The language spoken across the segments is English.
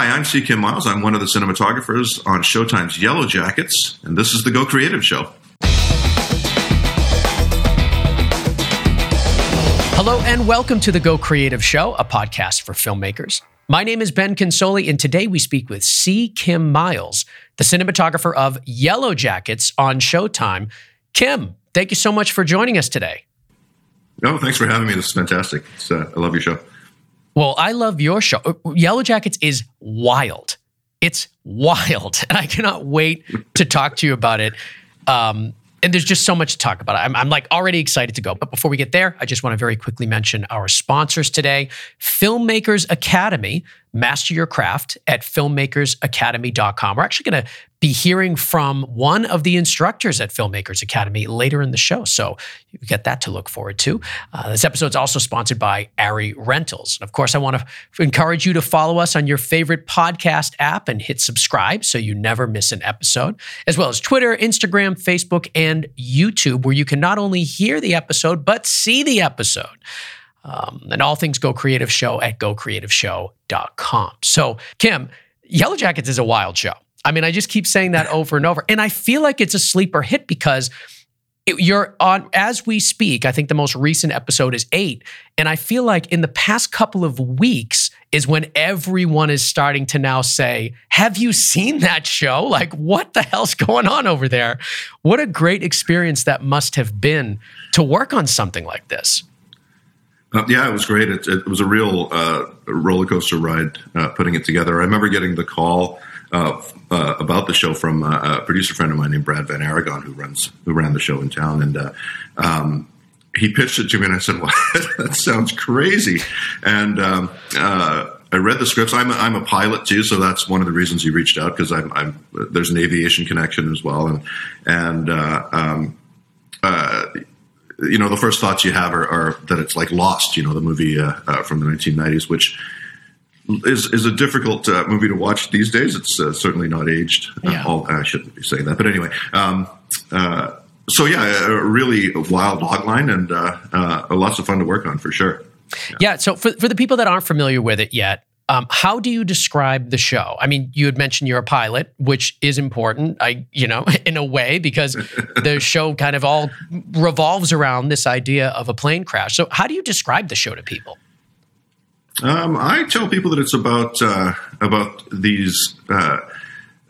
Hi, I'm C. Kim Miles. I'm one of the cinematographers on Showtime's Yellow Jackets, and this is the Go Creative Show. Hello, and welcome to the Go Creative Show, a podcast for filmmakers. My name is Ben Consoli, and today we speak with C. Kim Miles, the cinematographer of Yellow Jackets on Showtime. Kim, thank you so much for joining us today. No, oh, thanks for having me. This is fantastic. Uh, I love your show. Well, I love your show. Yellow Jackets is wild. It's wild. And I cannot wait to talk to you about it. Um, and there's just so much to talk about. I'm, I'm, like already excited to go. But before we get there, I just want to very quickly mention our sponsors today Filmmakers Academy. Master your craft at filmmakersacademy.com. We're actually going to be hearing from one of the instructors at Filmmakers Academy later in the show. So you get that to look forward to. Uh, this episode is also sponsored by ARRI Rentals. And of course, I want to encourage you to follow us on your favorite podcast app and hit subscribe so you never miss an episode, as well as Twitter, Instagram, Facebook, and YouTube, where you can not only hear the episode, but see the episode. Um, and all things Go Creative Show at gocreativeshow.com. So, Kim, Yellow Jackets is a wild show. I mean, I just keep saying that over and over. And I feel like it's a sleeper hit because it, you're on, as we speak, I think the most recent episode is eight. And I feel like in the past couple of weeks is when everyone is starting to now say, Have you seen that show? Like, what the hell's going on over there? What a great experience that must have been to work on something like this. Uh, yeah, it was great. It, it was a real uh, roller coaster ride uh, putting it together. I remember getting the call uh, uh, about the show from uh, a producer friend of mine named Brad Van Arragon, who runs who ran the show in town, and um, he pitched it to me, and I said, "Well, that sounds crazy," and. Um, I read the scripts. I'm a, I'm a pilot too, so that's one of the reasons he reached out because I'm, I'm, there's an aviation connection as well, and and um, you know, the first thoughts you have are, are, that it's like Lost, you know, the movie uh, uh, from the 1990s, which is is a difficult uh, movie to watch these days. It's uh, certainly not aged. Uh, yeah. All, I shouldn't be saying that, but anyway. Um, uh, so yeah, a really wild logline and lots of fun to work on for sure. Yeah. yeah. So for for the people that aren't familiar with it yet, um, how do you describe the show? I mean, you had mentioned you're a pilot, which is important. I, you know, in a way, because the show kind of all revolves around this idea of a plane crash. So, how do you describe the show to people? Um, I tell people that it's about uh, about these uh,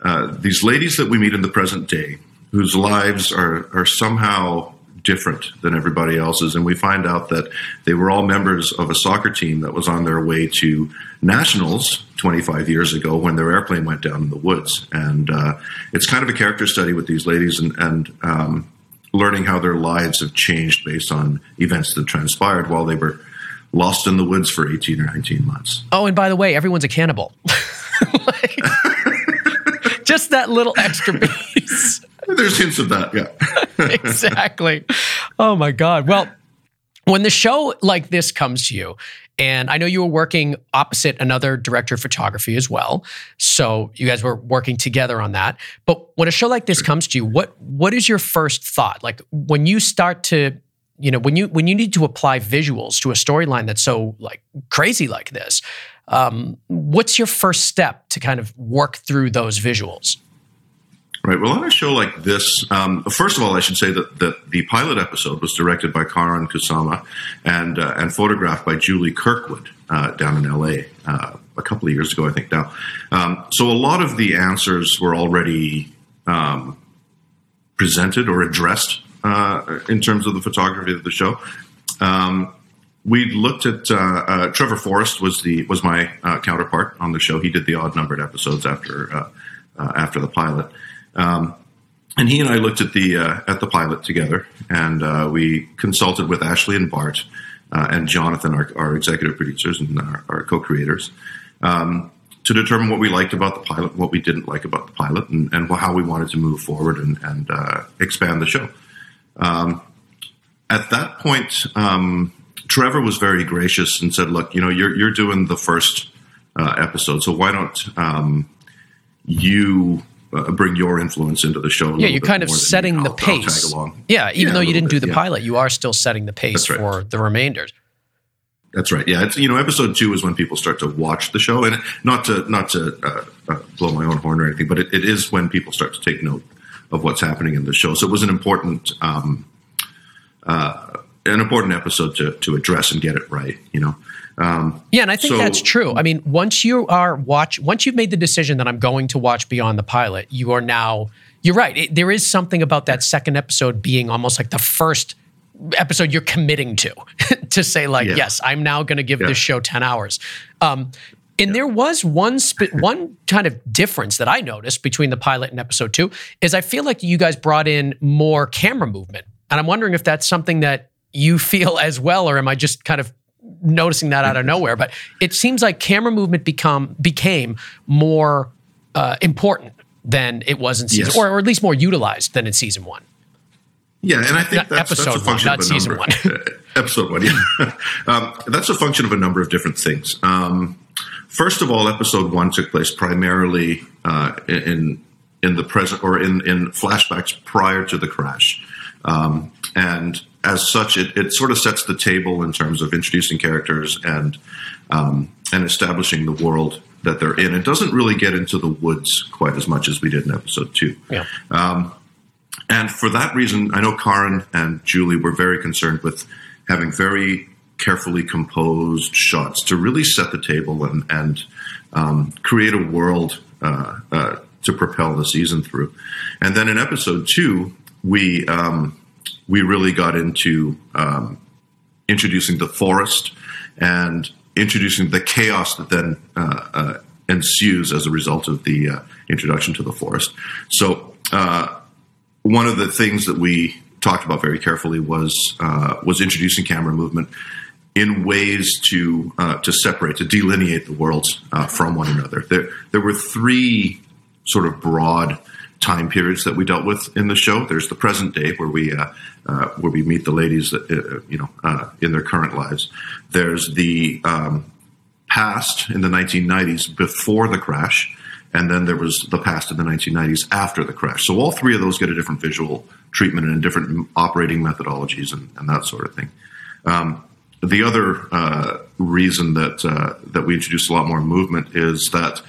uh, these ladies that we meet in the present day, whose lives are are somehow different than everybody else's. And we find out that they were all members of a soccer team that was on their way to nationals 25 years ago when their airplane went down in the woods. And uh, it's kind of a character study with these ladies and, and um, learning how their lives have changed based on events that transpired while they were lost in the woods for 18 or 19 months. Oh, and by the way, everyone's a cannibal. like, just that little extra piece. There's hints of that, yeah. exactly. Oh my God. Well, when the show like this comes to you, and I know you were working opposite another director of photography as well. So you guys were working together on that. But when a show like this comes to you, what what is your first thought? Like when you start to, you know, when you when you need to apply visuals to a storyline that's so like crazy like this, um, what's your first step to kind of work through those visuals? Right. Well, on a show like this, um, first of all, I should say that, that the pilot episode was directed by Karyn Kusama and uh, and photographed by Julie Kirkwood uh, down in L.A. Uh, a couple of years ago, I think. Now, um, so a lot of the answers were already um, presented or addressed uh, in terms of the photography of the show. Um, we looked at uh, uh, Trevor Forrest was the was my counterpart on the show. He did the odd numbered episodes after after the pilot. Um, and he and I looked at the uh, at the pilot together, and uh, we consulted with Ashley and Bart uh, and Jonathan, our, our, executive producers and our, our co-creators, um, to determine what we liked about the pilot, what we didn't like about the pilot, and, and how we wanted to move forward and, and uh, expand the show. Um, at that point, um, Trevor was very gracious and said, "Look, you know, you're you're doing the first uh, episode, so why don't um, you?" Uh, bring your influence into the show. yeah, you're kind of setting the pace. Yeah, even yeah, though you didn't bit, do the yeah. pilot, you are still setting the pace right. for the remainders. That's right. Yeah, it's you know, episode two is when people start to watch the show, and not to not to uh, uh, blow my own horn or anything, but it, it is when people start to take note of what's happening in the show. So it was an important um, uh, an important episode to to address and get it right. You know. Um, yeah, and I think so, that's true. I mean, once you are watch, once you've made the decision that I'm going to watch Beyond the Pilot, you are now. You're right. It, there is something about that second episode being almost like the first episode you're committing to to say like yeah. yes i'm now going to give yeah. this show 10 hours um, and yeah. there was one sp- one kind of difference that i noticed between the pilot and episode 2 is i feel like you guys brought in more camera movement and i'm wondering if that's something that you feel as well or am i just kind of noticing that out of nowhere but it seems like camera movement become became more uh, important than it was in season yes. or, or at least more utilized than in season 1 yeah, and I think that's, episode that's a function one, of a season number. One. episode one, yeah. um, that's a function of a number of different things. Um, first of all, episode one took place primarily uh, in in the present or in in flashbacks prior to the crash, um, and as such, it, it sort of sets the table in terms of introducing characters and um, and establishing the world that they're in. It doesn't really get into the woods quite as much as we did in episode two. Yeah. Um, and for that reason, I know Karyn and Julie were very concerned with having very carefully composed shots to really set the table and, and um, create a world uh, uh, to propel the season through. And then in episode two, we um, we really got into um, introducing the forest and introducing the chaos that then uh, uh ensues as a result of the uh, introduction to the forest. So uh, one of the things that we talked about very carefully was uh, was introducing camera movement in ways to uh, to separate to delineate the worlds from one another. There there were three sort of broad time periods that we dealt with in the show. There's the present day where we uh, uh, where we meet the ladies uh, you know in their current lives. There's the um, past in the 1990s before the crash and then there was the past in the 1990s after the crash. So all three of those get a different visual treatment and different operating methodologies and, and that sort of thing. Um, the other uh, reason that uh, that we introduced a lot more movement is that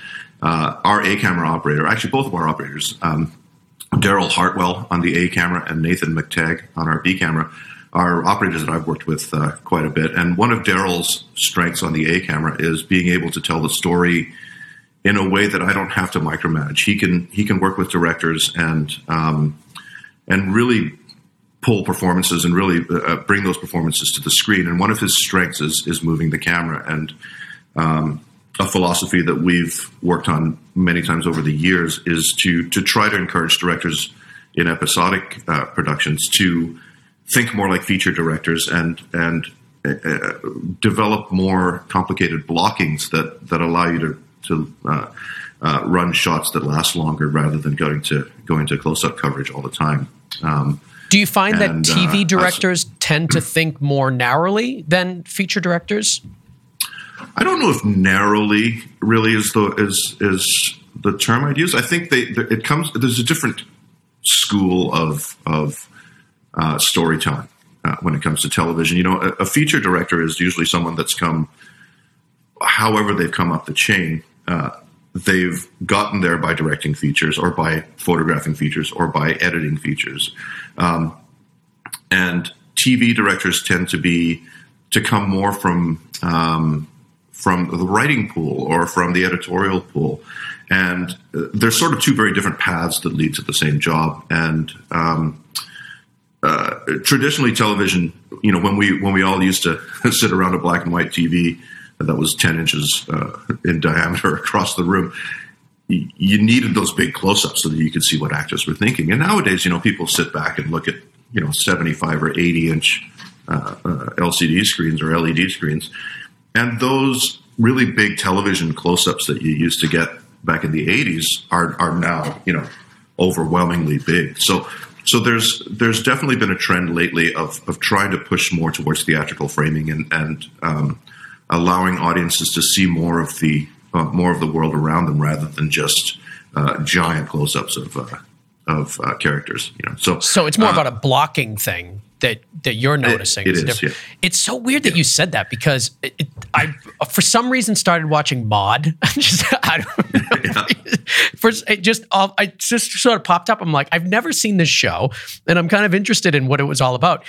uh, our A camera operator, actually both of our operators, um, Daryl Hartwell on the A camera and Nathan McTagg on our B camera, are operators that I've worked with uh, quite a bit. And one of Daryl's strengths on the A camera is being able to tell the story in a way that I don't have to micromanage. He can he can work with directors and um, and really pull performances and really uh, bring those performances to the screen. And one of his strengths is is moving the camera and um, a philosophy that we've worked on many times over the years is to to try to encourage directors in episodic uh, productions to think more like feature directors and and uh, uh develop more complicated blockings that that allow you to to uh, uh, run shots that last longer rather than going to going to close up coverage all the time. Um, Do you find and, that TV uh, directors tend to think more narrowly than feature directors? I don't know if narrowly really is the is is the term I'd use. I think they it comes there's a different school of of uh, storytelling uh, when it comes to television. You know, a, a, feature director is usually someone that's come, however they've come up the chain, uh, they've gotten there by directing features or by photographing features or by editing features. Um, and TV directors tend to be to come more from um, from the writing pool or from the editorial pool. And uh, there's sort of two very different paths that lead to the same job. And um, uh, traditionally, television, you know, when we when we all used to sit around a black and white TV, that was 10 inches uh, in diameter across the room. You needed those big close-ups so that you could see what actors were thinking. And nowadays, you know, people sit back and look at you know 75 or 80 inch uh, uh, LCD screens or LED screens, and those really big television close-ups that you used to get back in the 80s are are now you know overwhelmingly big. So so there's there's definitely been a trend lately of of trying to push more towards theatrical framing and and um, allowing audiences to see more of the uh, more of the world around them rather than just uh, giant close-ups of uh, of uh, characters. You know, so so it's more uh, about a blocking thing that that you're noticing. it is is, yeah. It's so weird that you said that because it, it, I, for some reason, started watching Mod. just I don't know. For it just, I just sort of popped up. I'm like, I've never seen this show, and I'm kind of interested in what it was all about.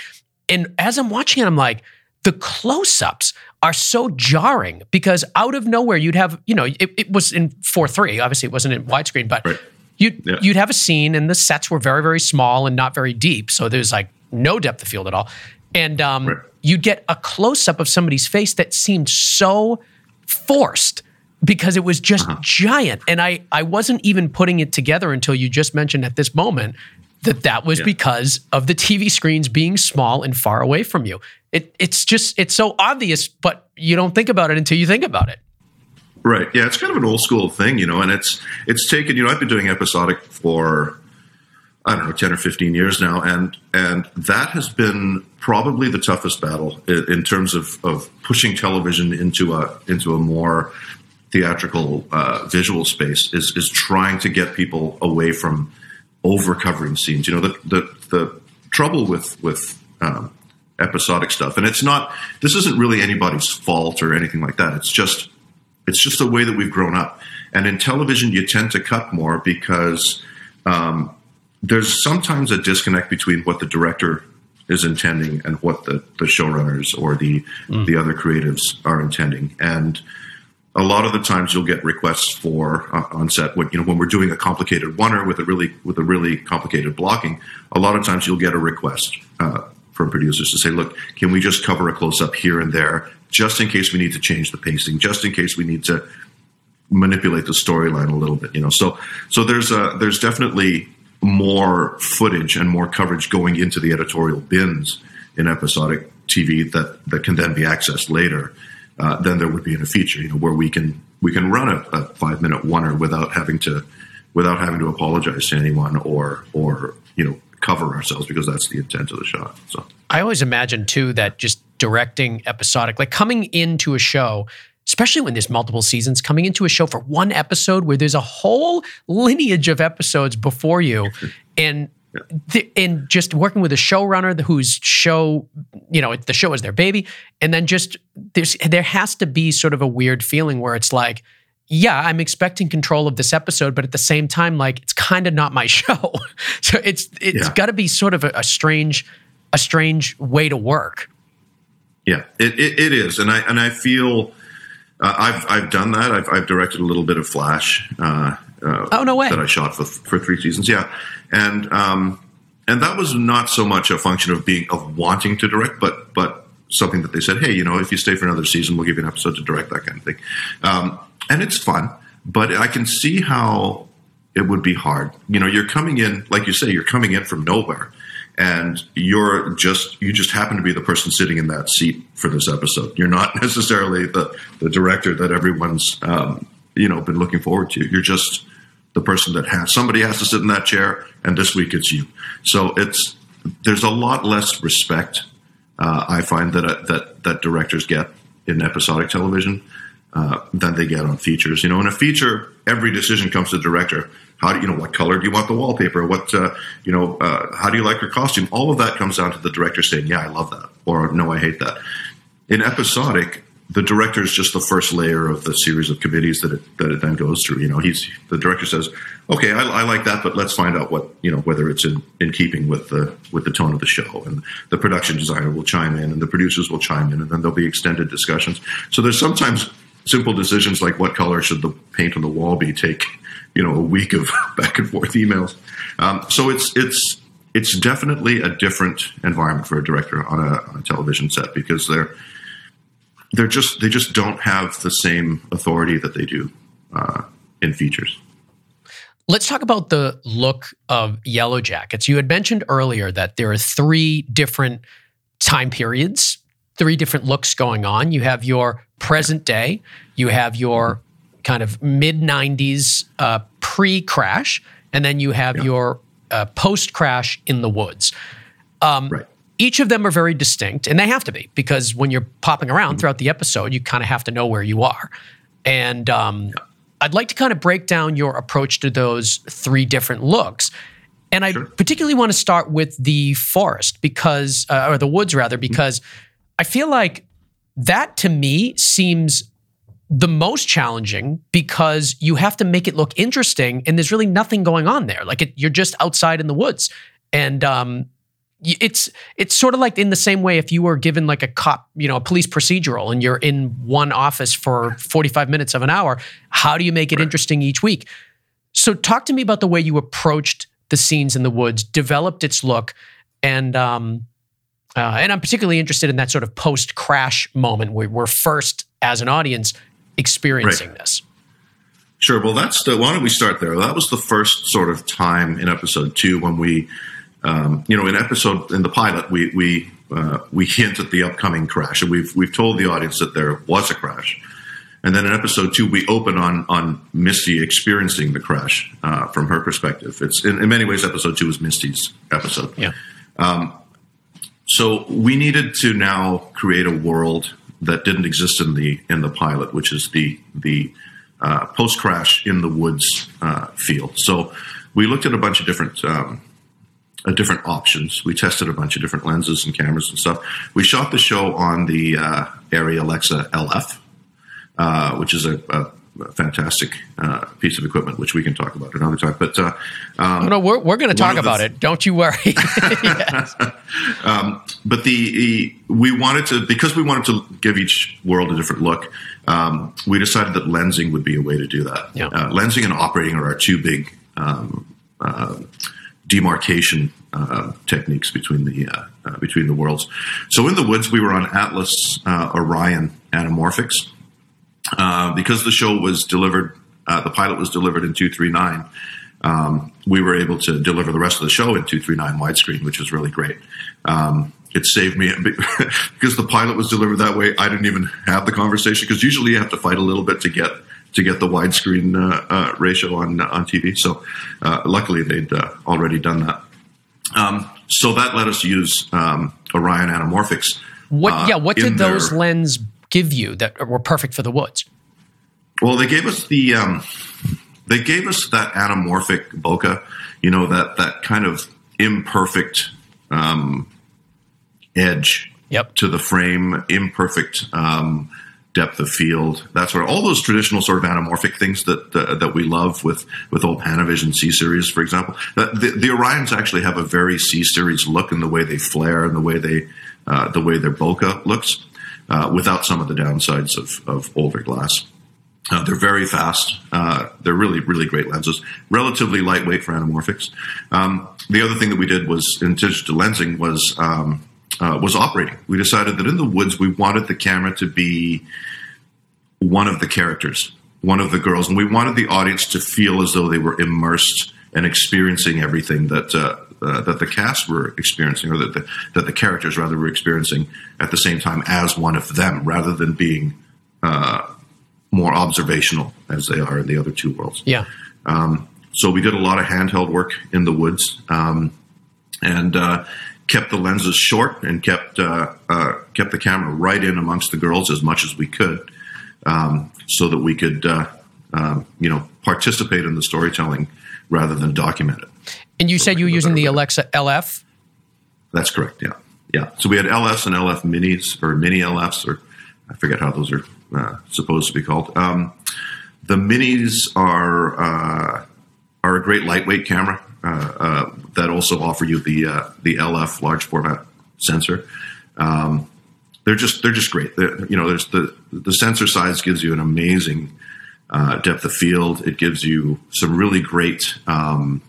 And as I'm watching it, I'm like, the close-ups are so jarring because out of nowhere you'd have, you know, it, it was in four three. Obviously, it wasn't in widescreen, but Right. you'd Yeah. you'd have a scene and the sets were very very small and not very deep, so there's like no depth of field at all. And um, Right. you'd get a close up of somebody's face that seemed so forced because it was just Uh-huh. giant. And I I wasn't even putting it together until you just mentioned at this moment that that was Yeah. because of the TV screens being small and far away from you. It it's just it's so obvious, but you don't think about it until you think about it. Right. Yeah, it's kind of an old school thing, you know, and it's it's taken. You know, I've been doing episodic for I don't know ten or fifteen years now, and and that has been probably the toughest battle in, in terms of of pushing television into a into a more theatrical uh, visual space. Is is trying to get people away from over covering scenes. You know, the the the trouble with with um, episodic stuff, and it's not. This isn't really anybody's fault or anything like that. It's just it's just the way that we've grown up. And in television, you tend to cut more because um, there's sometimes a disconnect between what the director is intending and what the, the showrunners or the the other creatives are intending. And a lot of the times, you'll get requests for uh, on set when you know when we're doing a complicated oneer with a really with a really complicated blocking. A lot of times, you'll get a request. Uh, from producers to say, look, can we just cover a close up here and there, just in case we need to change the pacing, just in case we need to manipulate the storyline a little bit, you know. So, so there's a there's definitely more footage and more coverage going into the editorial bins in episodic TV that that can then be accessed later uh, than there would be in a feature, you know, where we can we can run a, a five minute oneer without having to without having to apologize to anyone or or you know cover ourselves because that's the intent of the shot. So. I always imagine too that just directing episodic, like coming into a show, especially when there's multiple seasons, coming into a show for one episode where there's a whole lineage of episodes before you, and and just working with a showrunner whose show, you know, the show is their baby, and then just there's there has to be sort of a weird feeling where it's like. Yeah, I'm expecting control of this episode, but at the same time, like it's kind of not my show. so it's it's Yeah. got to be sort of a, a strange a strange way to work. Yeah, it, it, it is, and I and I feel uh, I've I've done that. I've, I've directed a little bit of Flash. Uh, uh, Oh, no way. That I shot for for three seasons. Yeah, and um, and that was not so much a function of being of wanting to direct, but but something that they said, hey, you know, if you stay for another season, we'll give you an episode to direct that kind of thing. Um, and it's fun, but I can see how it would be hard. You know, you're coming in, like you say, you're coming in from nowhere and you're just you just happen to be the person sitting in that seat for this episode. You're not necessarily the the director that everyone's um, you know been looking forward to. You're just the person that has somebody has to sit in that chair, and this week it's you. So it's there's a lot less respect uh, I find that uh, that that directors get in episodic television uh, than they get on features. You know, in a feature, every decision comes to the director. How do you know what color do you want the wallpaper? What uh, you know? Uh, how do you like your costume? All of that comes down to the director saying, "Yeah, I love that," or "No, I hate that." In episodic, the director is just the first layer of the series of committees that it that it then goes through. You know, he's the director says, "Okay, I, I like that, but let's find out what you know whether it's in, in keeping with the with the tone of the show." And the production designer will chime in, and the producers will chime in, and then there'll be extended discussions. So there's sometimes simple decisions like what color should the paint on the wall be take you know a week of back and forth emails. Um, so it's it's it's definitely a different environment for a director on a, on a television set because they're they're just they just don't have the same authority that they do uh, in features. Let's talk about the look of Yellow Jackets. You had mentioned earlier that there are three different time periods, three different looks going on. You have your present day, you have your kind of mid 90s uh, pre crash, and then you have your uh, post crash in the woods. Um, Right. Each of them are very distinct, and they have to be because when you're popping around throughout the episode, you kind of have to know where you are. And um, I'd like to kind of break down your approach to those three different looks And I sure. particularly want to start with the forest because, uh, or the woods rather, because mm-hmm. I feel like that to me seems the most challenging because you have to make it look interesting and there's really nothing going on there. Like it, you're just outside in the woods. And um, it's it's sort of like in the same way if you were given like a cop, you know, a police procedural and you're in one office for 45 minutes of an hour, how do you make it interesting each week? So talk to me about the way you approached the scenes in the woods, developed its look, and um, uh, and I'm particularly interested in that sort of post crash moment where we're first as an audience experiencing right. this. Sure. Well, that's the. Why don't we start there? That was the first sort of time in episode two when we, um, you know, in episode in the pilot, we we uh, we hint at the upcoming crash, and we've we've told the audience that there was a crash, and then in episode two, we open on on Misty experiencing the crash uh, from her perspective. It's in, in, many ways, episode two is Misty's episode. Yeah. Um, so we needed to now create a world that didn't exist in the in the pilot, which is the the uh, post crash in the woods uh, field. So we looked at a bunch of different um, uh, different options. We tested a bunch of different lenses and cameras and stuff. We shot the show on the uh, Arri Alexa LF, uh, which is a, a fantastic uh, piece of equipment, which we can talk about another time. But uh, um, no, we're, we're going to talk about th- it. Don't you worry. um, but the we wanted to because we wanted to give each world a different look. Um, we decided that lensing would be a way to do that. Yeah. Uh, lensing and operating are our two big um, uh, demarcation uh, techniques between the uh, between the worlds. So in the woods, we were on Atlas Orion anamorphics uh, because the show was delivered, uh, the pilot was delivered in 239. Um, we were able to deliver the rest of the show in 239 widescreen, which was really great. Um, it saved me because the pilot was delivered that way. I didn't even have the conversation because usually you have to fight a little bit to get to get the widescreen uh, uh, ratio on on TV. So uh, luckily they'd uh, already done that. Um, so that let us use um, Orion anamorphics. What? yeah. What did those their, lens give you that were perfect for the woods? Well, they gave us the um, they gave us that anamorphic bokeh, you know that that kind of imperfect um, edge yep. to the frame, imperfect um, depth of field. That's where all those traditional sort of anamorphic things that uh, that we love with with old Panavision C series, for example. The, the, the, Orions actually have a very C series look in the way they flare and the way they uh, the way their bokeh looks uh, without some of the downsides of, of older glass. Uh, they're very fast. Uh, they're really, really great lenses. Relatively lightweight for anamorphics. Um, the other thing that we did was in digital lensing was um, uh, was operating. We decided that in the woods we wanted the camera to be one of the characters, one of the girls, and we wanted the audience to feel as though they were immersed and experiencing everything that uh, uh, that the cast were experiencing, or that the, that the characters rather were experiencing at the same time as one of them, rather than being uh, more observational as they are in the other two worlds. Yeah. Um, so we did a lot of handheld work in the woods, um, and uh, kept the lenses short and kept uh, uh, kept the camera right in amongst the girls as much as we could, um, so that we could um, you know participate in the storytelling rather than document it. And you said you were using the Alexa LF? That's correct, yeah. Yeah. So we had LFs and LF minis or mini LFs, or I forget how those are uh, supposed to be called. Um, the minis are uh, are a great lightweight camera uh, uh that also offer you the uh, the LF large format sensor. Um, they're just they're just great. They're, you know, there's the the sensor size gives you an amazing uh, depth of field. It gives you some really great um,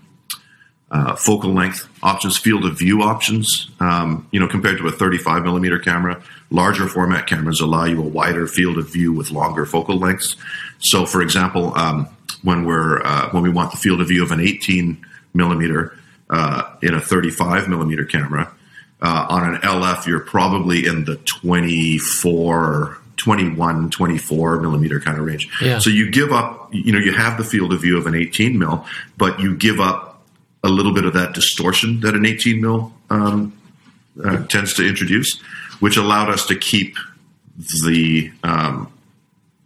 uh, focal length options, field of view options. Um, you know, compared to a 35 millimeter camera, larger format cameras allow you a wider field of view with longer focal lengths. So, for example, um, when we're uh, when we want the field of view of an 18 millimeter uh, in a 35 millimeter camera, uh, on an LF, you're probably in the 24 21, 24 millimeter kind of range. Yeah. So you give up, you know, you have the field of view of an 18 mil, but you give up a little bit of that distortion that an 18 mil um, uh, tends to introduce, which allowed us to keep the um,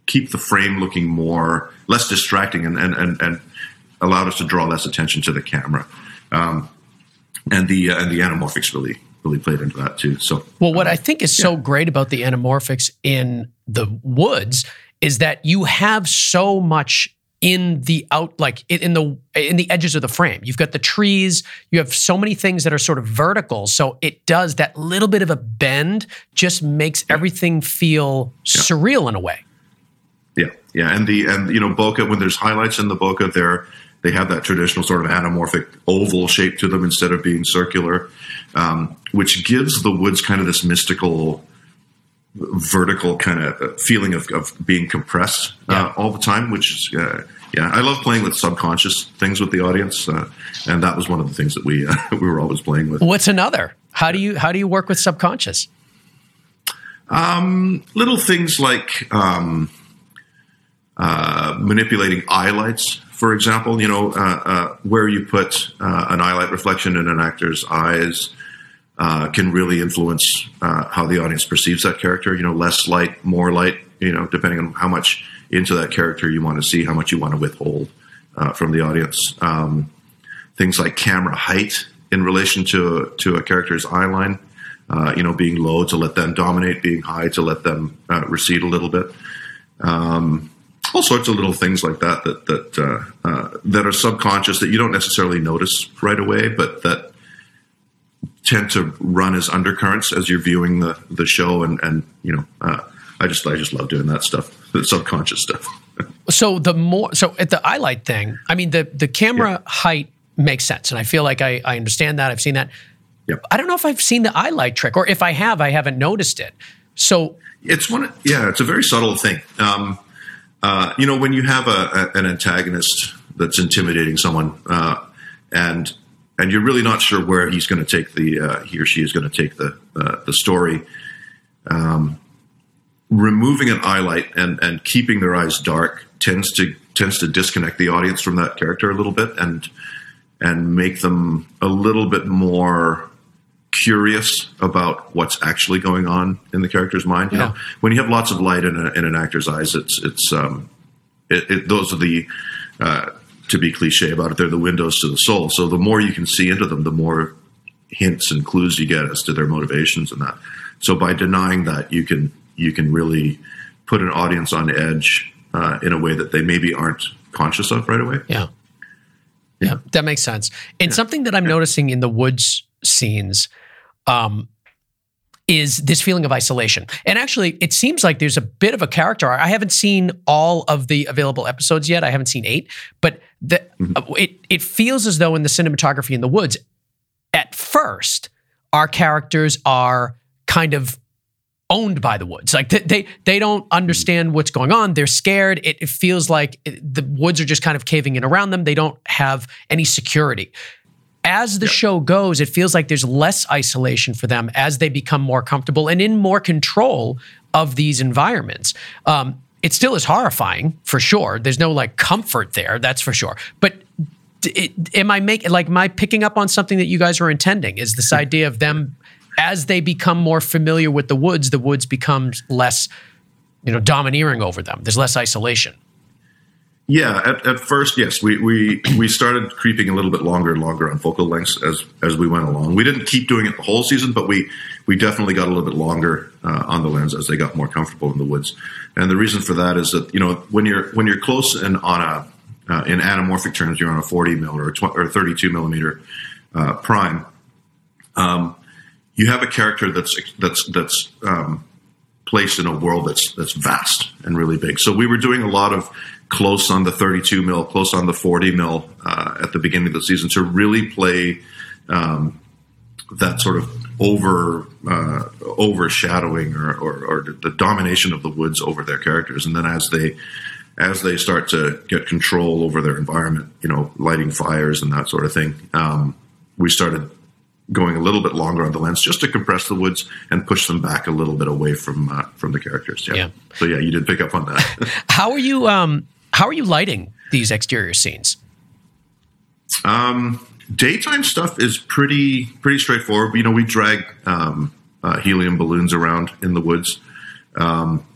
keep the frame looking more less distracting and, and, and, and allowed us to draw less attention to the camera. um, and the uh, and the anamorphics really really played into that too. So, well, what I think is so great about the anamorphics in the woods is that you have so much in the out like in the in the edges of the frame. You've got the trees. You have so many things that are sort of vertical. So it does that little bit of a bend just makes everything feel yeah. surreal in a way. Yeah. Yeah. And the and you know bokeh when there's highlights in the bokeh there they have that traditional sort of anamorphic oval shape to them instead of being circular um, which gives the woods kind of this mystical vertical kind of feeling of, of being compressed uh, all the time, which is, uh, yeah, I love playing with subconscious things with the audience, uh, and that was one of the things that we uh, we were always playing with. What's another? How do you how do you work with subconscious? Um, little things like um, uh, manipulating eye lights, for example. You know, uh, where you put an eye light reflection in an actor's eyes uh, can really influence uh, how the audience perceives that character. You know, less light, more light. You know, depending on how much into that character you want to see, how much you want to withhold uh, from the audience. Um, things like camera height in relation to to a character's eye line. Uh, you know, being low to let them dominate, being high to let them uh, recede a little bit. Um, all sorts of little things like that that that uh, that are subconscious that you don't necessarily notice right away, but that tend to run as undercurrents as you're viewing the the show, and and you know, uh, I just I just love doing that stuff, the subconscious stuff. so the more so at the eye light thing, I mean the the camera yeah. height makes sense, and I feel like I I understand that. I've seen that. Yep. I don't know if I've seen the eye light trick, or if I have, I haven't noticed it. So it's one. Yeah, it's a very subtle thing. Um, uh, you know, when you have a, a, an antagonist that's intimidating someone, uh, and and you're really not sure where he's going to take the uh, he or she is going to take the uh, the story. Um, removing an eye light and and keeping their eyes dark tends to tends to disconnect the audience from that character a little bit and and make them a little bit more curious about what's actually going on in the character's mind. You yeah. know, when you have lots of light in, a, in an actor's eyes, it's it's um, it, it, those are the uh, to be cliche about it, they're the windows to the soul. So the more you can see into them, the more hints and clues you get as to their motivations and that. So by denying that, you can you can really put an audience on edge uh, in a way that they maybe aren't conscious of right away. Yeah. Yeah, that makes sense. And yeah. something that I'm yeah. noticing in the woods scenes, um, is this feeling of isolation. And actually, it seems like there's a bit of a character. I haven't seen all of the available episodes yet. I haven't seen eight, but the, mm-hmm. uh, it it feels as though in the cinematography in the woods, at first, our characters are kind of owned by the woods. Like they they, they don't understand what's going on. They're scared. It, it feels like it, the woods are just kind of caving in around them. They don't have any security as the show goes, it feels like there's less isolation for them as they become more comfortable and in more control of these environments. Um, it still is horrifying for sure. There's no like comfort there, that's for sure. But it, am I making like I picking up on something that you guys were intending? Is this idea of them as they become more familiar with the woods, the woods becomes less, you know, domineering over them. There's less isolation. Yeah, at, at first, yes, we, we we started creeping a little bit longer and longer on focal lengths as as we went along. We didn't keep doing it the whole season, but we we definitely got a little bit longer uh, on the lens as they got more comfortable in the woods. And the reason for that is that you know when you're when you're close and on a uh, in anamorphic terms, you're on a 40 mil or, tw- or 32 millimeter uh, prime. Um, you have a character that's that's that's um, placed in a world that's that's vast and really big. So we were doing a lot of close on the 32 mil, close on the 40 mil uh, at the beginning of the season to really play um, that sort of over uh, overshadowing or, or, or, the domination of the woods over their characters, and then as they as they start to get control over their environment, you know, lighting fires and that sort of thing, um, we started going a little bit longer on the lens just to compress the woods and push them back a little bit away from uh, from the characters. Yeah. yeah. So yeah, you did pick up on that. How are you? Um, how are you lighting these exterior scenes? Um, daytime stuff is pretty pretty straightforward. You know, we drag um, uh, helium balloons around in the woods. Um,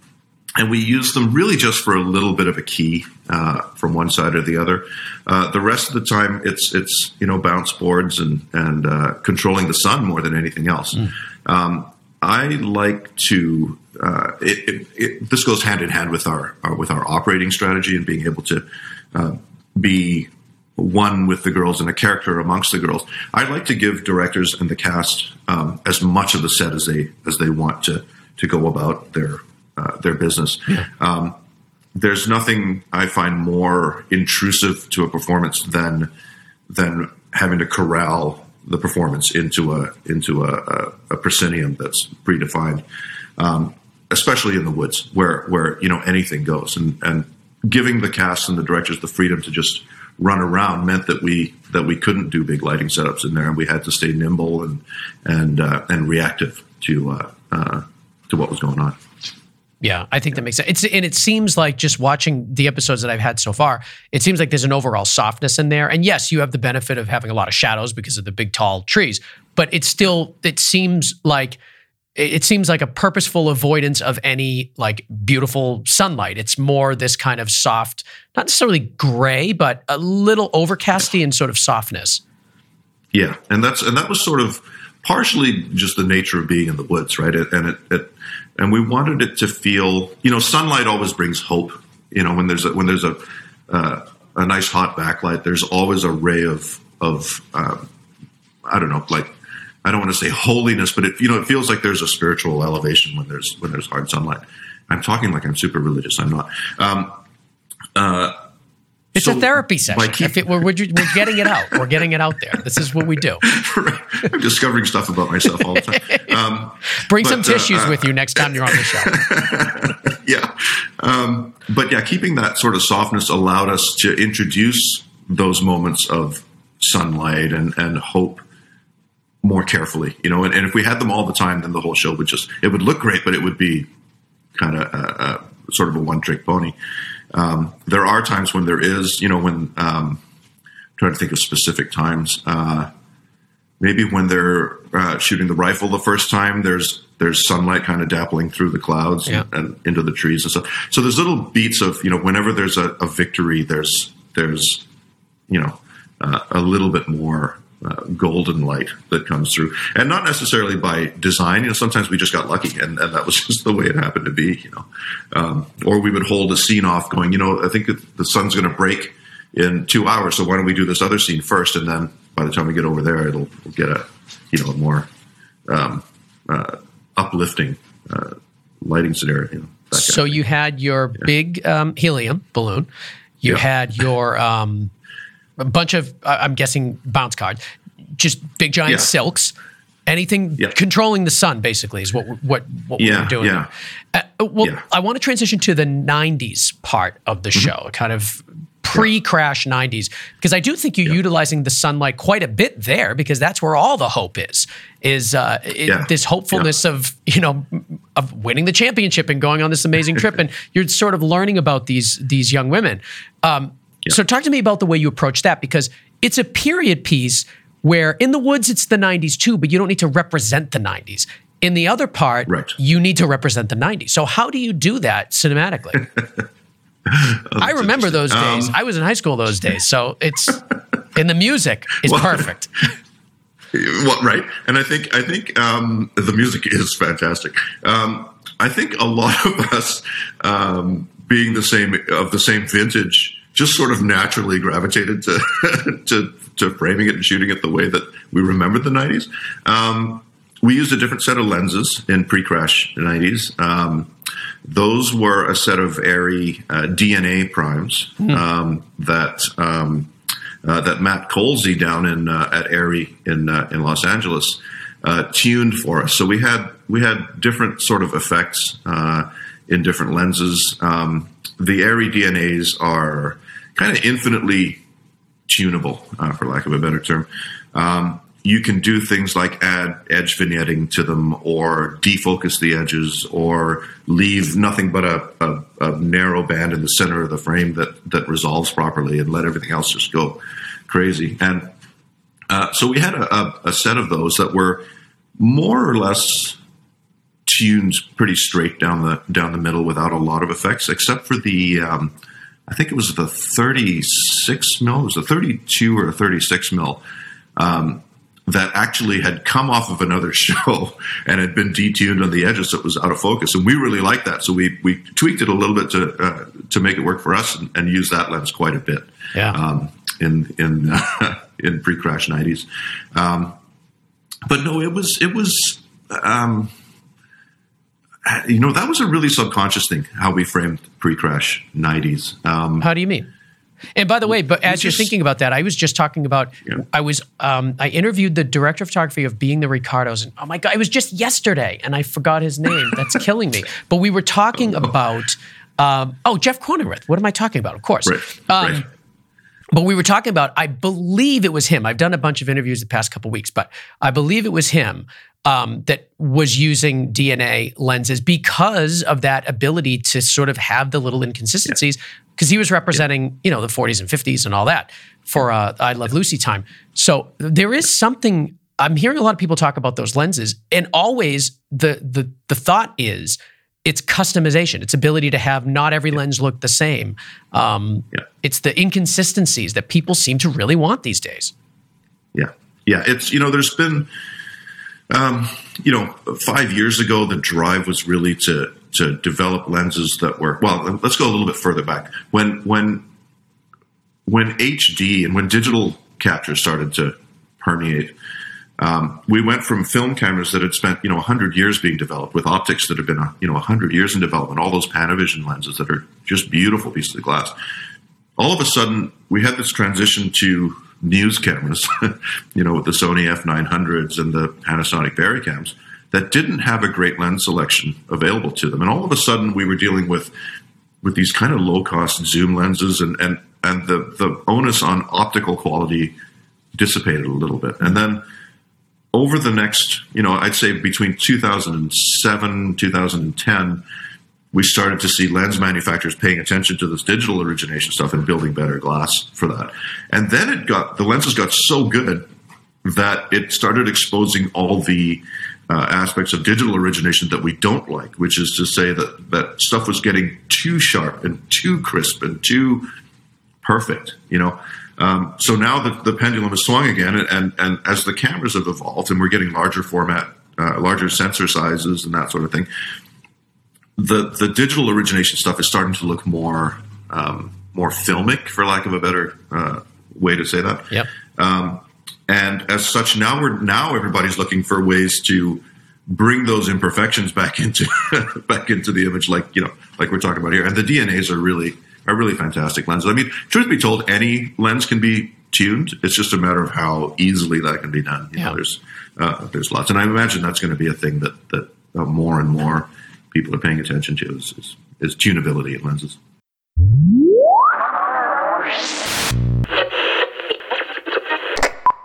and we use them really just for a little bit of a key uh, from one side or the other. Uh, the rest of the time, it's it's you know bounce boards and and uh, controlling the sun more than anything else. Mm. Um, I like to. Uh, it, it, it, this goes hand in hand with our, our, with our operating strategy and being able to uh, be one with the girls and a character amongst the girls. I like to give directors and the cast um, as much of the set as they as they want to to go about their uh, their business. Yeah. Um, there's nothing I find more intrusive to a performance than than having to corral the performance into a into a, a, a proscenium that's predefined, um, especially in the woods where where you know anything goes, and and giving the cast and the directors the freedom to just run around meant that we that we couldn't do big lighting setups in there, and we had to stay nimble and and uh, and reactive to uh, uh, to what was going on. Yeah, I think that makes sense. It's and it seems like just watching the episodes that I've had so far, it seems like there's an overall softness in there. And yes, you have the benefit of having a lot of shadows because of the big tall trees, but it's still it seems like it seems like a purposeful avoidance of any like beautiful sunlight. It's more this kind of soft, not necessarily gray, but a little overcasty and sort of softness. Yeah, and that's and that was sort of partially just the nature of being in the woods, right? And it, it and we wanted it to feel, you know, sunlight always brings hope. You know, when there's a, when there's a uh, a nice hot backlight, there's always a ray of of um, I don't know, like I don't want to say holiness, but it you know it feels like there's a spiritual elevation when there's when there's hard sunlight. I'm talking like I'm super religious. I'm not. Um, uh, it's so a therapy session. Keep, it, we're, we're, we're, getting it out. We're getting it out there. This is what we do. I'm discovering stuff about myself all the time. Um, Bring but, some tissues uh, with you next time you're on the show. yeah. Um, but yeah, keeping that sort of softness allowed us to introduce those moments of sunlight and, and hope more carefully, you know, and, and, if we had them all the time, then the whole show would just, it would look great, but it would be kind of a, a, sort of a one trick pony. Um, there are times when there is, you know, when um, I'm trying to think of specific times. Uh, maybe when they're uh, shooting the rifle the first time, there's there's sunlight kind of dappling through the clouds yeah. and, and, into the trees and stuff. So there's little beats of you know whenever there's a, a victory, there's there's you know uh, a little bit more uh, golden light that comes through, and not necessarily by design. You know, sometimes we just got lucky, and, and that was just the way it happened to be. You know, um, or we would hold a scene off, going, you know, I think the sun's going to break in two hours, so why don't we do this other scene first, and then by the time we get over there, it'll we'll get a you know a more um, uh, uplifting uh, lighting scenario. You know, so you had your yeah. big um, helium balloon. You yeah. had your um, a bunch of uh, I'm guessing bounce cards, just big giant yeah. silks. Anything yeah. controlling the sun, basically, is what what what yeah, we're doing. Yeah. Uh, well, I want to transition to the '90s part of the mm-hmm. show, kind of pre-crash 90s because i do think you're yeah. utilizing the sunlight quite a bit there because that's where all the hope is is uh, yeah. this hopefulness yeah. of you know of winning the championship and going on this amazing trip and you're sort of learning about these these young women um, so talk to me about the way you approach that because it's a period piece where in the woods it's the 90s too, but you don't need to represent the 90s. In the other part, right. you need to represent the 90s. So how do you do that cinematically? oh, I remember those days. Um, I was in high school those days. So it's in the music is well, perfect. Well, right. And I think I think um, the music is fantastic. Um, I think a lot of us um, being the same of the same vintage just sort of naturally gravitated to, to, to framing it and shooting it the way that we remembered the 90s. Um, we used a different set of lenses in pre-crash 90s. Um, those were a set of ARRI uh, DNA primes mm. um, that um, uh, that Matt Colsey down in uh, at ARRI in uh, in Los Angeles uh, tuned for us. So we had we had different sort of effects uh, in different lenses. Um, the ARRI DNAs are kind of infinitely tunable, uh, for lack of a better term. Um, you can do things like add edge vignetting to them or defocus the edges or leave nothing but a, a, a, narrow band in the center of the frame that, that resolves properly and let everything else just go crazy. And uh, so we had a, a, set of those that were more or less tuned pretty straight down the down the middle without a lot of effects, except for the. Um, I think it was the 36 mil. It was a 32 or a 36 mil. Um, that actually had come off of another show and had been detuned on the edges, so it was out of focus. And we really liked that, so we we tweaked it a little bit to uh, to make it work for us and, and use that lens quite a bit. Yeah. Um, in in uh, in pre crash nineties, um, but no, it was it was. Um, you know that was a really subconscious thing how we framed pre-crash 90s um, How do you mean? And by the way, but as you're just- thinking about that, I was just talking about. Yeah. I was um, I interviewed the director of photography of Being the Ricardos, and oh my god, it was just yesterday, and I forgot his name. That's killing me. But we were talking about. Um, oh, Jeff Cronenweth. What am I talking about? Of course. right Um, right But we were talking about, I believe it was him. I've done a bunch of interviews the past couple weeks, but I believe it was him um, that was using DNA lenses because of that ability to sort of have the little inconsistencies. Because he was representing, you know, the 40s and 50s and all that for uh, I Love Lucy time. So there is something. I'm hearing a lot of people talk about those lenses, and always the the the thought is it's customization. It's ability to have not every lens look the same. Um, Yeah. It's the inconsistencies that people seem to really want these days. Yeah, yeah. It's you know, there's been, um, you know, five years ago, the drive was really to to develop lenses that were well. Let's go a little bit further back when when when HD and when digital capture started to permeate. Um, we went from film cameras that had spent, you know, 100 years being developed with optics that have been, you know, 100 years in development, all those Panavision lenses that are just beautiful pieces of glass all of a sudden we had this transition to news cameras, you know, with the Sony F900s and the Panasonic VariCams that didn't have a great lens selection available to them. And all of a sudden we were dealing with with these kind of low cost zoom lenses and and and the the onus on optical quality dissipated a little bit. And then over the next, you know, I'd say between 2007 2010 we started to see lens manufacturers paying attention to this digital origination stuff and building better glass for that. And then it got the lenses got so good that it started exposing all the uh, aspects of digital origination that we don't like, which is to say that that stuff was getting too sharp and too crisp and too perfect, you know. Um, so now the, the pendulum has swung again, and, and and as the cameras have evolved and we're getting larger format, uh, larger sensor sizes and that sort of thing, the the digital origination stuff is starting to look more um, more filmic, for lack of a better uh, way to say that. Yep. Um, and as such, now we're now everybody's looking for ways to bring those imperfections back into back into the image, like you know, like we're talking about here. And the DNAs are really are really fantastic lenses. I mean, truth be told, any lens can be tuned. It's just a matter of how easily that can be done. You Yeah. know, there's uh, there's lots, and I imagine that's going to be a thing that that uh, more and more people are paying attention to is, is, is tunability in lenses.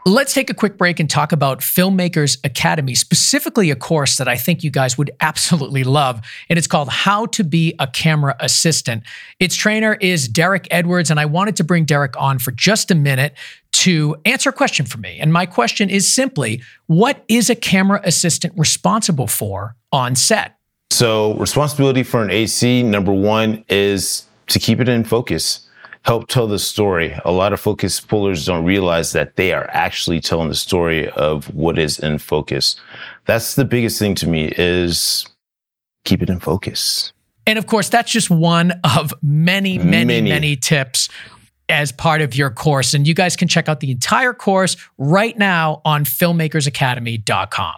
Let's take a quick break and talk about Filmmakers Academy, specifically a course that I think you guys would absolutely love. And it's called How to Be a Camera Assistant. Its trainer is Derek Edwards. And I wanted to bring Derek on for just a minute to answer a question for me. And my question is simply what is a camera assistant responsible for on set? So, responsibility for an AC, number one, is to keep it in focus, help tell the story. A lot of focus pullers don't realize that they are actually telling the story of what is in focus. That's the biggest thing to me is keep it in focus. And of course, that's just one of many, many, many, Many. tips as part of your course. And you guys can check out the entire course right now on filmmakersacademy.com.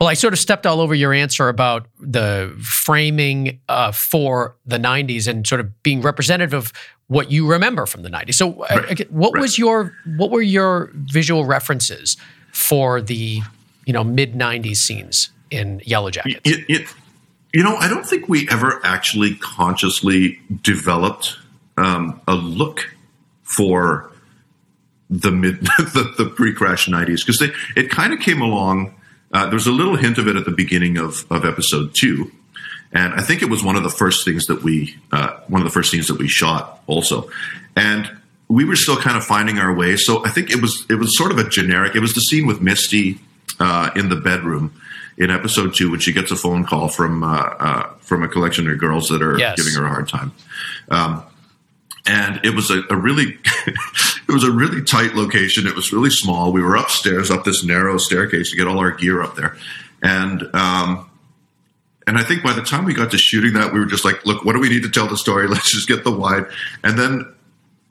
Well, I sort of stepped all over your answer about the framing uh, for the 90s and sort of being representative of what you remember from the 90s. So, uh, Right. okay, what Right. was your what were your visual references for the you know mid 90s scenes in Yellow Jackets? It, it, you know, I don't think we ever actually consciously developed um, a look for the mid the, the pre-crash 90s because it kind of came along uh, there was a little hint of it at the beginning of, of episode two and i think it was one of the first things that we uh, one of the first scenes that we shot also and we were still kind of finding our way. So I think it was it was sort of a generic. It was the scene with Misty uh, in the bedroom in episode two when she gets a phone call from uh, uh, from a collection of girls that are Yes. giving her a hard time. Um, and it was a, a really it was a really tight location. It was really small. We were upstairs up this narrow staircase to get all our gear up there, and um, and I think by the time we got to shooting that, we were just like, look, what do we need to tell the story? Let's just get the wide, and then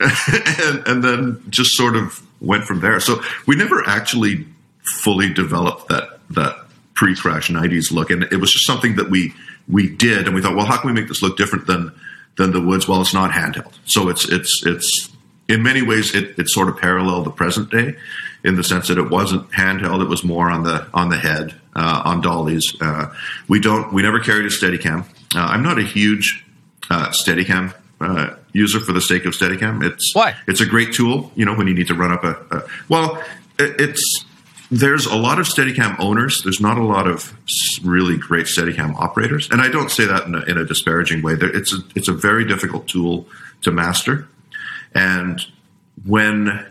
and, and then just sort of went from there. So we never actually fully developed that that pre-crash '90s look, and it was just something that we we did, and we thought, well, how can we make this look different than than the woods? Well, it's not handheld, so it's it's it's in many ways it, it sort of paralleled the present day in the sense that it wasn't handheld; it was more on the on the head uh, on dollies. Uh, we don't we never carried a Steadicam. Uh, I'm not a huge uh, Steadicam uh, user for the sake of Steadicam. It's Why? It's a great tool, you know, when you need to run up a. a well, it, it's there's a lot of Steadicam owners. There's not a lot of really great Steadicam operators, and I don't say that in a, in a disparaging way. It's a, it's a very difficult tool to master, and when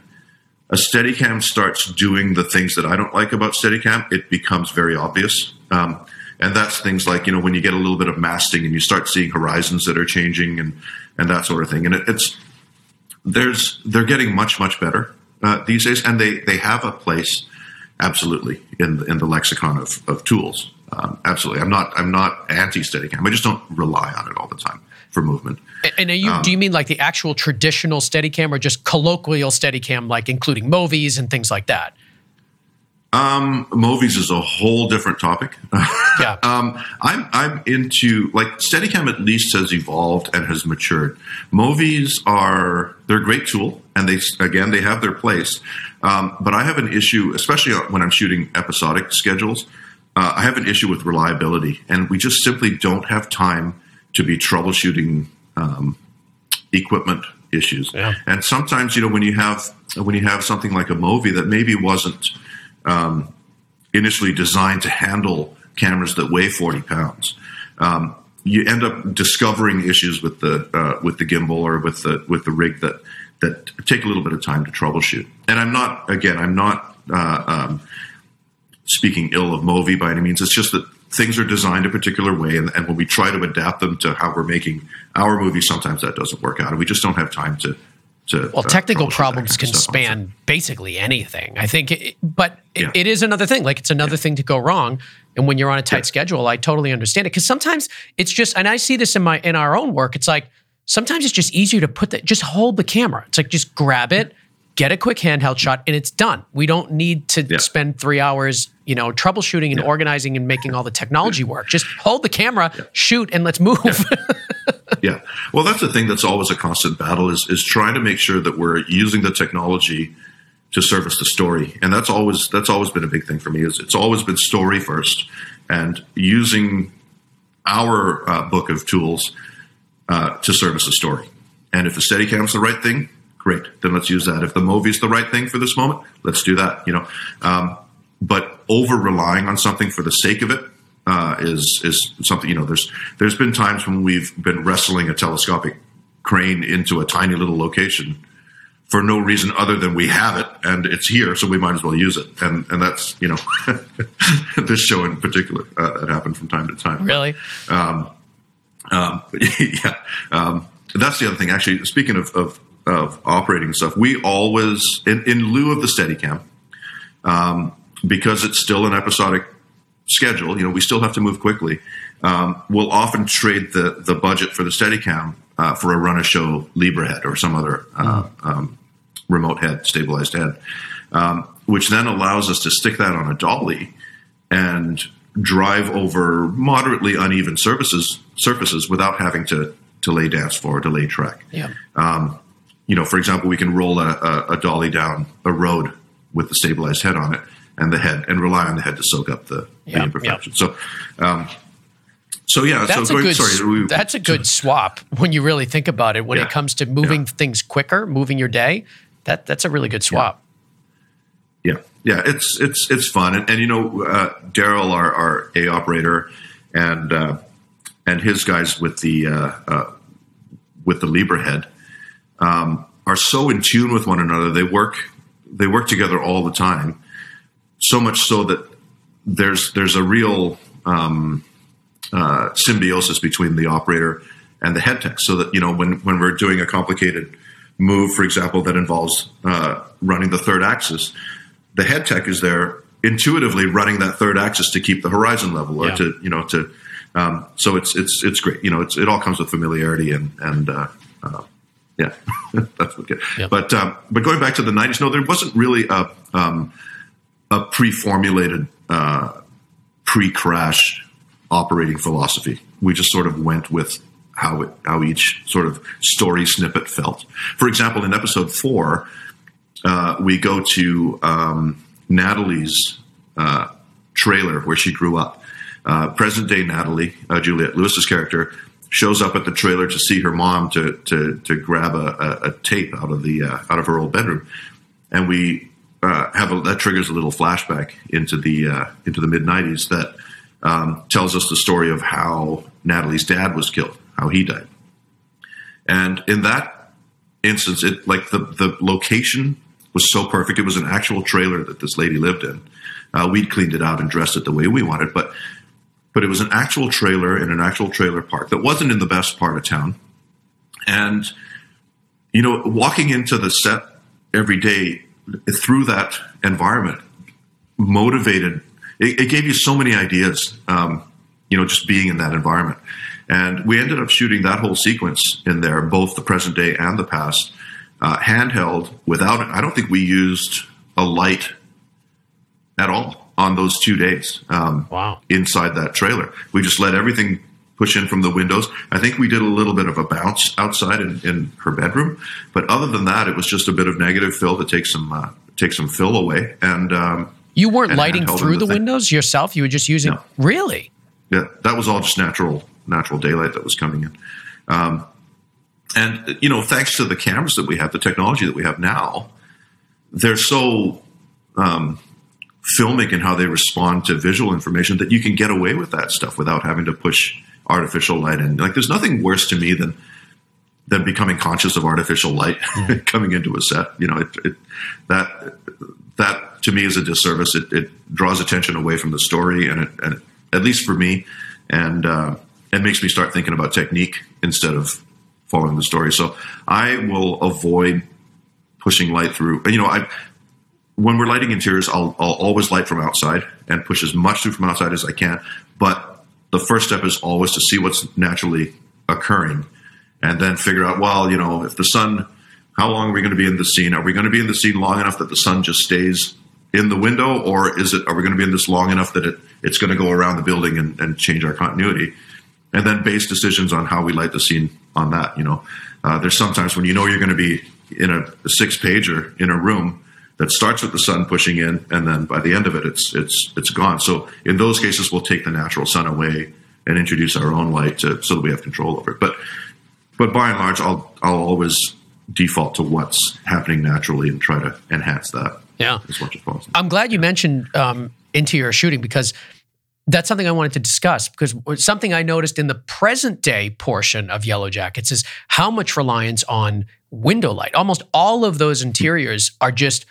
a Steadicam starts doing the things that I don't like about Steadicam, it becomes very obvious. Um, and that's things like you know when you get a little bit of masting and you start seeing horizons that are changing and and that sort of thing. And it, it's there's they're getting much much better uh, these days, and they they have a place absolutely in the, in the lexicon of, of tools. Um, absolutely, I'm not I'm not anti Steadicam. I just don't rely on it all the time for movement. And you, Um, do you mean like the actual traditional Steadicam or just colloquial Steadicam, like including Movis and things like that? Movis is a whole different topic. Yeah. Um, I'm I'm into like Steadicam at least has evolved and has matured. Movis are they're a great tool and they again they have their place. Um, but I have an issue, especially when I'm shooting episodic schedules. Uh, I have an issue with reliability, and we just simply don't have time to be troubleshooting um, equipment issues. Yeah. And sometimes, you know, when you have when you have something like a Movi that maybe wasn't um, initially designed to handle cameras that weigh 40 pounds. Um, you end up discovering issues with the uh, with the gimbal or with the with the rig that that take a little bit of time to troubleshoot. And I'm not again, I'm not uh, um, speaking ill of Movi by any means. It's just that things are designed a particular way, and, and when we try to adapt them to how we're making our movies, sometimes that doesn't work out, and we just don't have time to. to Well, uh, technical problems can of stuff on set. span basically anything. I think, it, but it, Yeah. it is another thing. Like it's another thing to go wrong. And when you're on a tight Yeah. schedule, I totally understand it because sometimes it's just, and I see this in my in our own work. It's like sometimes it's just easier to put that, just hold the camera. It's like just grab it, get a quick handheld shot, and it's done. We don't need to Yeah. spend three hours, you know, troubleshooting and organizing and making all the technology work. Just hold the camera, shoot, and let's move. Yeah. Well, that's the thing that's always a constant battle is is trying to make sure that we're using the technology to service the story, and that's always that's always been a big thing for me. Is it's always been story first, and using our uh, book of tools uh, to service the story. And if the Steadicam's the right thing, great. Then let's use that. If the Movi's the right thing for this moment, let's do that. You know, um, but over relying on something for the sake of it uh, is is something. You know, there's there's been times when we've been wrestling a telescopic crane into a tiny little location for no reason other than we have it and it's here, so we might as well use it. And and that's you know this show in particular uh, that happened from time to time. really? Um, but yeah, um, that's the other thing. Actually, speaking of, of, of operating stuff, we always, in, in lieu of the Steadicam, um, because it's still an episodic schedule, you know, we still have to move quickly. Um, we'll often trade the the budget for the Steadicam uh, for a run a show Libra head or some other uh, um, remote head, stabilized head, um, which then allows us to stick that on a dolly and drive over moderately uneven surfaces surfaces without having to to lay dance floor or to lay track. Yeah. You know, for example, we can roll a, a, a dolly down a road with the stabilized head on it and the head, and rely on the head to soak up the, Yeah, the imperfection. So, um, so yeah. That's so a going, good. sorry, we, that's a good swap when you really think about it. When Yeah. it comes to moving Yeah. things quicker, moving your day, that that's a really good swap. Yeah, yeah, it's it's it's fun, and, and you know, uh, Daryl, our, our A operator, and uh, and his guys with the uh, uh, with the Libra head um, are so in tune with one another. They work they work together all the time. So much so that there's there's a real um, uh, symbiosis between the operator and the head tech. So that you know when when we're doing a complicated move, for example, that involves uh, running the third axis, the head tech is there intuitively running that third axis to keep the horizon level or Yeah. to you know to um, so it's it's it's great you know it's, it all comes with familiarity and and uh, uh, yeah that's what good Yeah. but um, but going back to the 90s no there wasn't really a um, a pre-formulated uh, pre-crash operating philosophy we just sort of went with how it how each sort of story snippet felt for example in episode 4 uh, we go to um, Natalie's uh, trailer where she grew up. Uh, present day Natalie, uh, Juliette Lewis's character, shows up at the trailer to see her mom to to, to grab a, a, a tape out of the uh, out of her old bedroom, and we have a, that triggers a little flashback into the into the mid '90s that um, tells us the story of how Natalie's dad was killed, how he died, and in that instance, it like the the location was so perfect. It was an actual trailer that this lady lived in. Uh, we'd cleaned it out and dressed it the way we wanted, but but it was an actual trailer in an actual trailer park that wasn't in the best part of town. And you know, walking into the set every day through that environment motivated. It, it gave you so many ideas. Um, you know, just being in that environment. And we ended up shooting that whole sequence in there, both the present day and the past, uh, handheld without, I don't think we used a light at all on those two days um, Wow. inside that trailer. We just let everything push in from the windows. I think we did a little bit of a bounce outside in, in her bedroom, but other than that, it was just a bit of negative fill to take some uh, take some fill away. And um, You weren't And lighting through the the windows yourself. You were just using. No. Really? yeah, that was all just natural natural daylight that was coming in. Um, and you know, thanks to the cameras that we have, the technology that we have now, they're so um, filmic in how they respond to visual information that you can get away with that stuff without having to push artificial light in. Like, there's nothing worse to me than than becoming conscious of artificial light coming into a set. You know, it, it, that that to me is a disservice. It, it draws attention away from the story, and it, and at least for me, and uh, it makes me start thinking about technique instead of following the story. So I will avoid pushing light through. You know, I when we're lighting interiors, I'll, I'll always light from outside and push as much through from outside as I can. But the first step is always to see what's naturally occurring and then figure out, well, you know, if the sun, how long are we going to be in the scene? Are we going to be in the scene long enough that the sun just stays in the window, or is it? Are we going to be in this long enough that it it's going to go around the building and, and change our continuity? And then base decisions on how we light the scene on that. You know, uh, there's sometimes when you know you're going to be in a, a six pager in a room that starts with the sun pushing in, and then by the end of it, it's it's it's gone. So in those cases, we'll take the natural sun away and introduce our own light to, so that we have control over it. But but by and large, I'll I'll always default to what's happening naturally and try to enhance that Yeah. as much as possible. I'm glad you mentioned um, interior shooting because that's something I wanted to discuss because something I noticed in the present day portion of Yellow Jackets is how much reliance on window light. Almost all of those interiors are just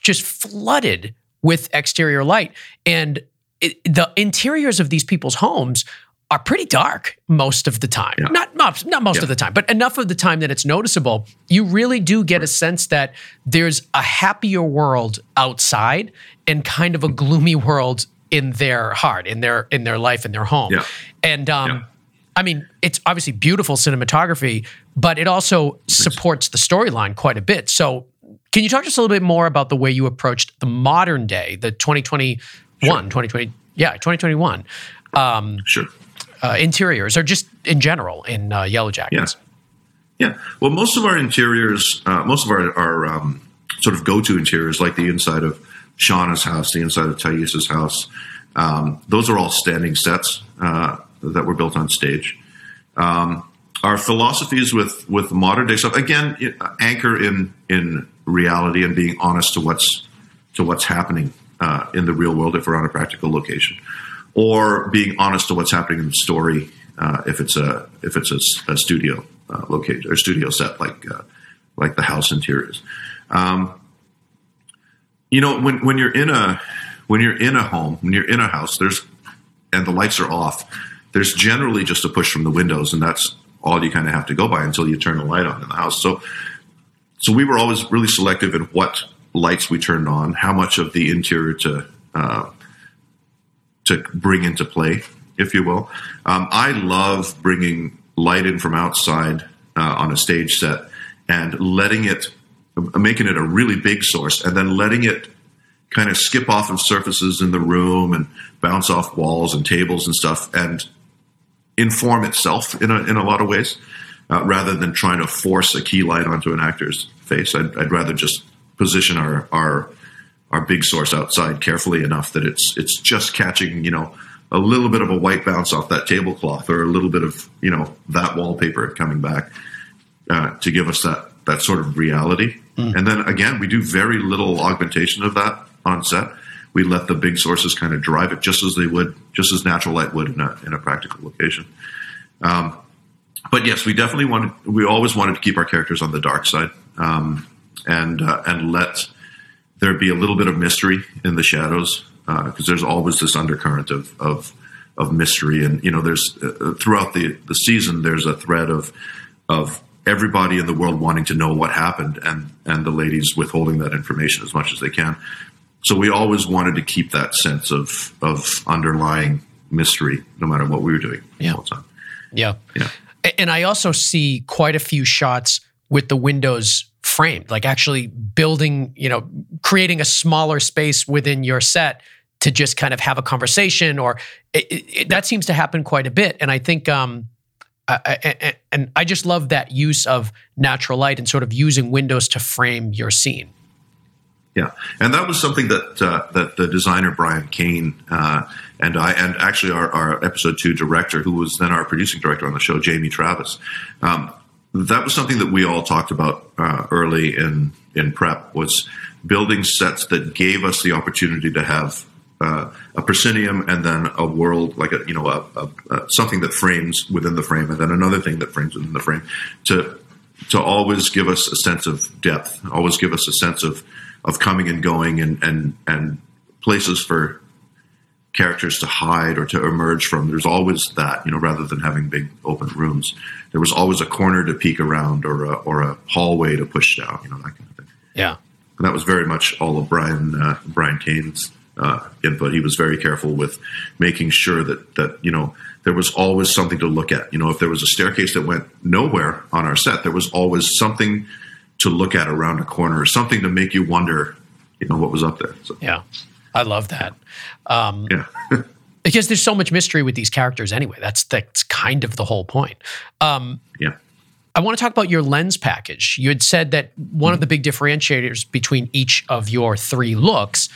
just flooded with exterior light, and it, the interiors of these people's homes are pretty dark most of the time. Yeah. Not not, not most Yeah. of the time, but enough of the time that it's noticeable. You really do get a sense that there's a happier world outside and kind of a gloomy world in their heart, in their in their life, in their home. Yeah. And um, Yeah. I mean, it's obviously beautiful cinematography, but it also supports the storyline quite a bit. So, can you talk to us a little bit more about the way you approached the modern day, the 2021, 2020, yeah, 2021 um, Sure. uh, interiors, or just in general in uh, Yellow Jackets? Yeah. Well, most of our interiors, uh, most of our, our um, sort of go-to interiors, like the inside of Shauna's house, the inside of Taissa's house, um, those are all standing sets uh, that were built on stage. Um, our philosophies with with modern day stuff again anchor in in reality and being honest to what's to what's happening uh, in the real world if we're on a practical location, or being honest to what's happening in the story uh, if it's a if it's a, a studio uh, location or studio set like uh, like the house interiors. Um, you know, when when you're in a when you're in a home, when you're in a house, there's and the lights are off. There's generally just a push from the windows, and that's all you kind of have to go by until you turn the light on in the house. So, so we were always really selective in what lights we turned on, how much of the interior to uh, to bring into play, if you will. Um, I love bringing light in from outside uh, on a stage set and letting it, making it a really big source, and then letting it kind of skip off of surfaces in the room and bounce off walls and tables and stuff, and inform itself in a, in a lot of ways, uh, rather than trying to force a key light onto an actor's face. I'd, I'd rather just position our our our big source outside carefully enough that it's it's just catching you know a little bit of a white bounce off that tablecloth or a little bit of you know that wallpaper coming back uh, to give us that that sort of reality. Mm. And then again, we do very little augmentation of that on set. We let the big sources kind of drive it just as they would, just as natural light would in a in a practical location. Um, but yes, we definitely wanted. We always wanted to keep our characters on the dark side, um, and uh, and let there be a little bit of mystery in the shadows because uh, there's always this undercurrent of of of mystery, and you know, there's uh, throughout the the season there's a thread of of everybody in the world wanting to know what happened, and and the ladies withholding that information as much as they can. So we always wanted to keep that sense of of underlying mystery, no matter what we were doing. Yeah. Yeah. Yeah. And I also see quite a few shots with the windows framed, like actually building, you know, creating a smaller space within your set to just kind of have a conversation, or it, it, that seems to happen quite a bit. And I think, um, And I just love that use of natural light and sort of using windows to frame your scene. Yeah, and that was something that uh, that the designer Brian Kane uh, and I, and actually our, our, episode two director, who was then our producing director on the show, Jamie Travis, um, that was something that we all talked about uh, early in in prep was building sets that gave us the opportunity to have uh, a proscenium and then a world like a you know a, a, a, something that frames within the frame and then another thing that frames within the frame to to always give us a sense of depth always give us a sense of of coming and going and and and places for characters to hide or to emerge from. There's always that, you know, rather than having big open rooms, there was always a corner to peek around or a, or a hallway to push down, you know, that kind of thing. Yeah. And that was very much all of Brian, uh, Brian Kane's uh, input. He was very careful with making sure that, that, you know, there was always something to look at. You know, if there was a staircase that went nowhere on our set, there was always something to look at around a corner or something to make you wonder, you know, what was up there. So. Yeah. I love that. Um, yeah. because there's so much mystery with these characters anyway. That's that's kind of the whole point. Um, yeah. I want to talk about your lens package. You had said that one mm-hmm. of the big differentiators between each of your three looks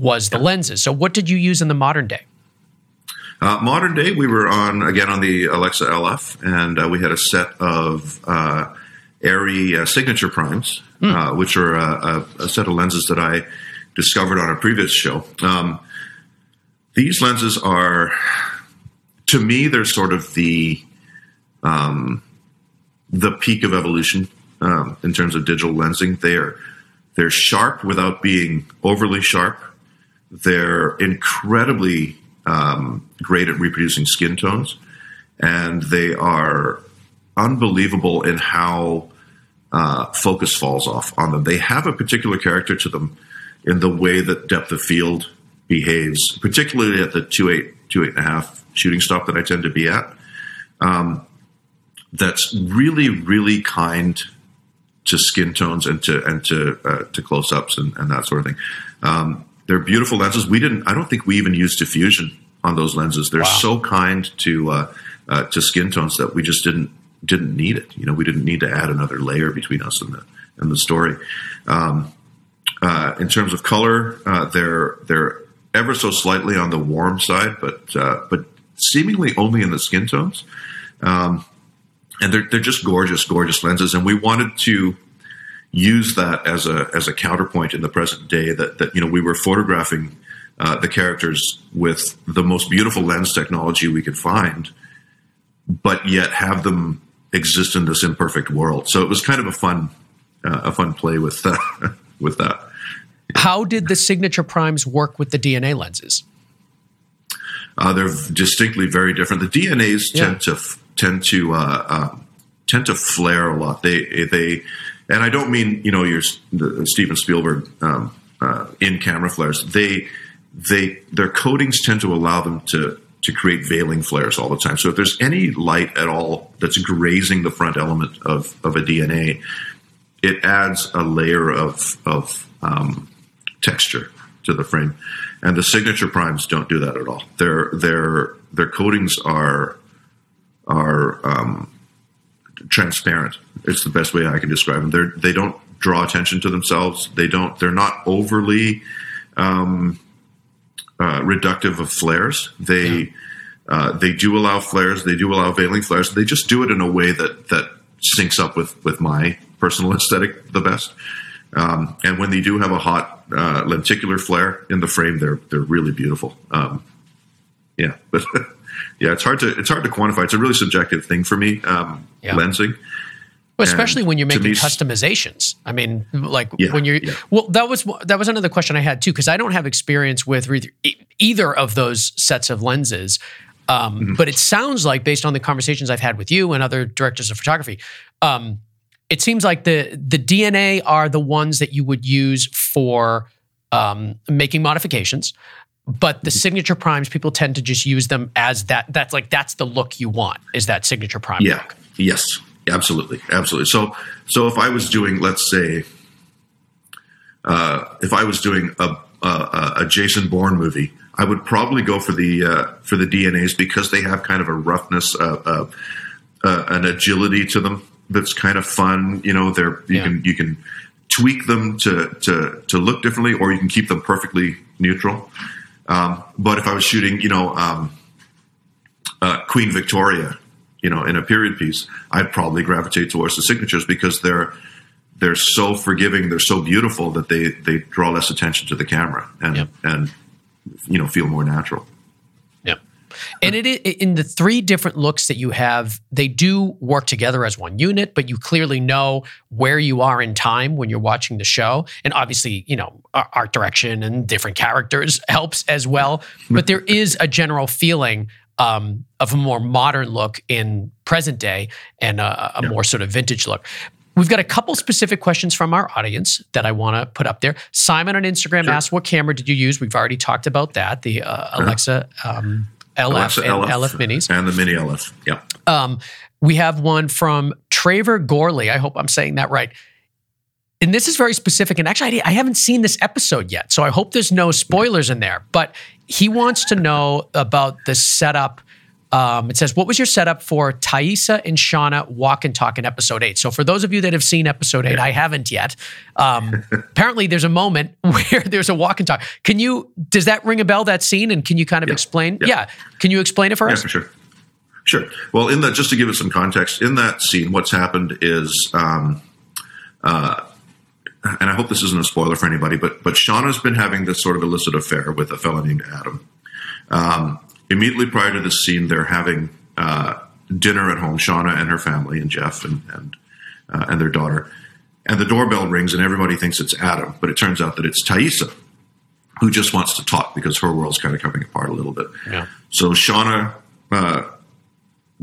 was the lenses. So, what did you use in the modern day? Uh, modern day, we were on again on the Alexa LF, and uh, we had a set of uh, ARRI uh, signature primes, mm. which are a, a, set of lenses that I discovered on a previous show. Um, these lenses are, to me, they're sort of the um, the peak of evolution um, in terms of digital lensing. They're they're sharp without being overly sharp. They're incredibly um, great at reproducing skin tones, and they are unbelievable in how uh, focus falls off on them. They have a particular character to them in the way that depth of field behaves, particularly at the two eight two eight and a half shooting stop that I tend to be at. Um, that's really really kind to skin tones and to and to uh, to close ups and, and, that sort of thing. Um, they're beautiful lenses. We didn't. I don't think we even used diffusion on those lenses. They're wow. so kind to uh, uh, to skin tones that we just didn't didn't need it. You know, we didn't need to add another layer between us and the and the story. Um, uh, in terms of color, uh, they're they're ever so slightly on the warm side, but uh, but seemingly only in the skin tones. Um, and they're they're just gorgeous, gorgeous lenses. And we wanted to use that as a as a counterpoint in the present day. That that you know we were photographing uh, the characters with the most beautiful lens technology we could find, but yet have them exist in this imperfect world. So it was kind of a fun uh, a fun play with uh, with that. How did the signature primes work with the DNA lenses? Uh, they're distinctly very different. The DNAs Yeah. tend to f- tend to uh, tend to flare a lot. They they and I don't mean you know your the Steven Spielberg um, uh, in camera flares. They they their coatings tend to allow them to to create veiling flares all the time. So if there's any light at all that's grazing the front element of of a DNA, it adds a layer of of um, texture to the frame. And the signature primes don't do that at all. Their their their coatings are are um, transparent. It's the best way I can describe them. They're they don't draw attention to themselves. They don't. They're not overly um, uh, reductive of flares. They uh, they do allow flares. They do allow veiling flares. They just do it in a way that that syncs up with with my personal aesthetic the best. Um, and when they do have a hot uh, lenticular flare in the frame, they're they're really beautiful. Um, yeah, but yeah, it's hard to it's hard to quantify. It's a really subjective thing for me. Um, Yeah. Lensing. Well, especially And when you're making me, customizations. I mean, like Yeah, when you're yeah. well, that was that was another question I had too because I don't have experience with either of those sets of lenses. Um, Mm-hmm. But it sounds like, based on the conversations I've had with you and other directors of photography, um, it seems like the the DNA are the ones that you would use for um, making modifications. But the signature primes, people tend to just use them as that. That's like that's the look you want. Is that signature prime? Yeah. look. Yes. Absolutely. Absolutely. So so if I was doing, let's say, uh, if I was doing a, a a Jason Bourne movie, I would probably go for the uh, for the DNAs because they have kind of a roughness, uh, uh, uh, an agility to them that's kind of fun. You know, they're you Yeah. can you can tweak them to to to look differently, or you can keep them perfectly neutral. Um, but if I was shooting, you know, um, uh, Queen Victoria, you know, in a period piece, I'd probably gravitate towards the signatures because they're they're so forgiving, they're so beautiful that they they draw less attention to the camera and Yep. and you know feel more natural. Yeah. And it in the three different looks that you have, they do work together as one unit, but you clearly know where you are in time when you're watching the show. And obviously, you know, art direction and different characters helps as well. But there is a general feeling um, of a more modern look in present day and a, a more sort of vintage look. We've got a couple specific questions from our audience that I want to put up there. Simon on Instagram asked, "What camera did you use?" We've already talked about that. The uh, Alexa um, LF and LF minis. and the mini LF. Yeah. Um, we have one from Traver Gorley. I hope I'm saying that right. And this is very specific. And actually, I I haven't seen this episode yet, so I hope there's no spoilers in there. But he wants to know about the setup. Um, it says, "What was your setup for Taissa and Shauna walk and talk in episode eight? So, for those of you that have seen episode eight, I haven't yet. Um, apparently, there's a moment where there's a walk and talk. Can you? Does that ring a bell? That scene? And can you kind of Yeah. explain? Yeah. yeah. Can you explain it for Yeah, us? for sure. Sure. Well, in that, just to give it some context, in that scene, what's happened is, um, uh, and I hope this isn't a spoiler for anybody, but but Shauna's been having this sort of illicit affair with a fellow named Adam. Um, immediately prior to this scene, they're having uh, dinner at home. Shauna and her family, and Jeff and and uh, and their daughter. And the doorbell rings, and everybody thinks it's Adam, but it turns out that it's Taissa, who just wants to talk because her world's kind of coming apart a little bit. Yeah. So Shauna uh,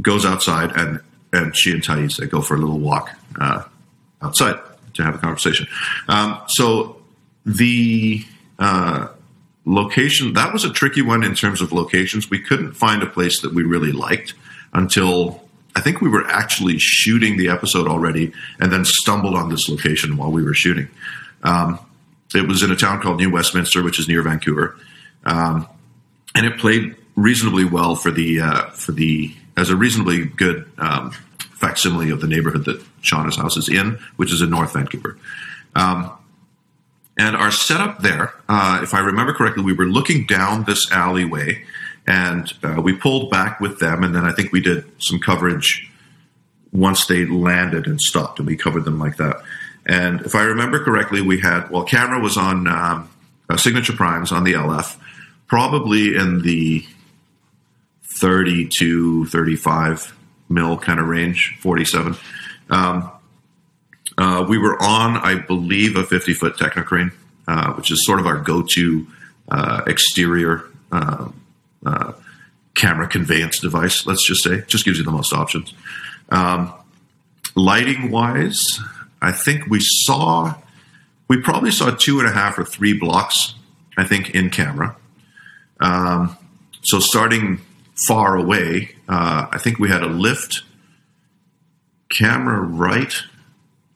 goes outside, and and she and Taissa go for a little walk uh, outside to have a conversation. Um, so the uh, location that was a tricky one in terms of locations. We couldn't find a place that we really liked until I think we were actually shooting the episode already, and then stumbled on this location while we were shooting. Um, it was in a town called New Westminster, which is near Vancouver, um, and it played reasonably well for the uh, for the as a reasonably good um, facsimile of the neighborhood that Shauna's house is in, which is in North Vancouver. Um, and our setup there, uh, if I remember correctly, we were looking down this alleyway, and uh, we pulled back with them, and then I think we did some coverage once they landed and stopped, and we covered them like that. And if I remember correctly, we had well, camera was on um, uh, signature primes on the LF, probably in the 30 to 35 mil kind of range, 47. Um, Uh, we were on, I believe, a 50 foot Technocrane, uh, which is sort of our go to uh, exterior uh, uh, camera conveyance device, let's just say. Just gives you the most options. Um, lighting wise, I think we saw, we probably saw two and a half or three blocks, I think, in camera. Um, so starting far away, uh, I think we had a lift, camera right.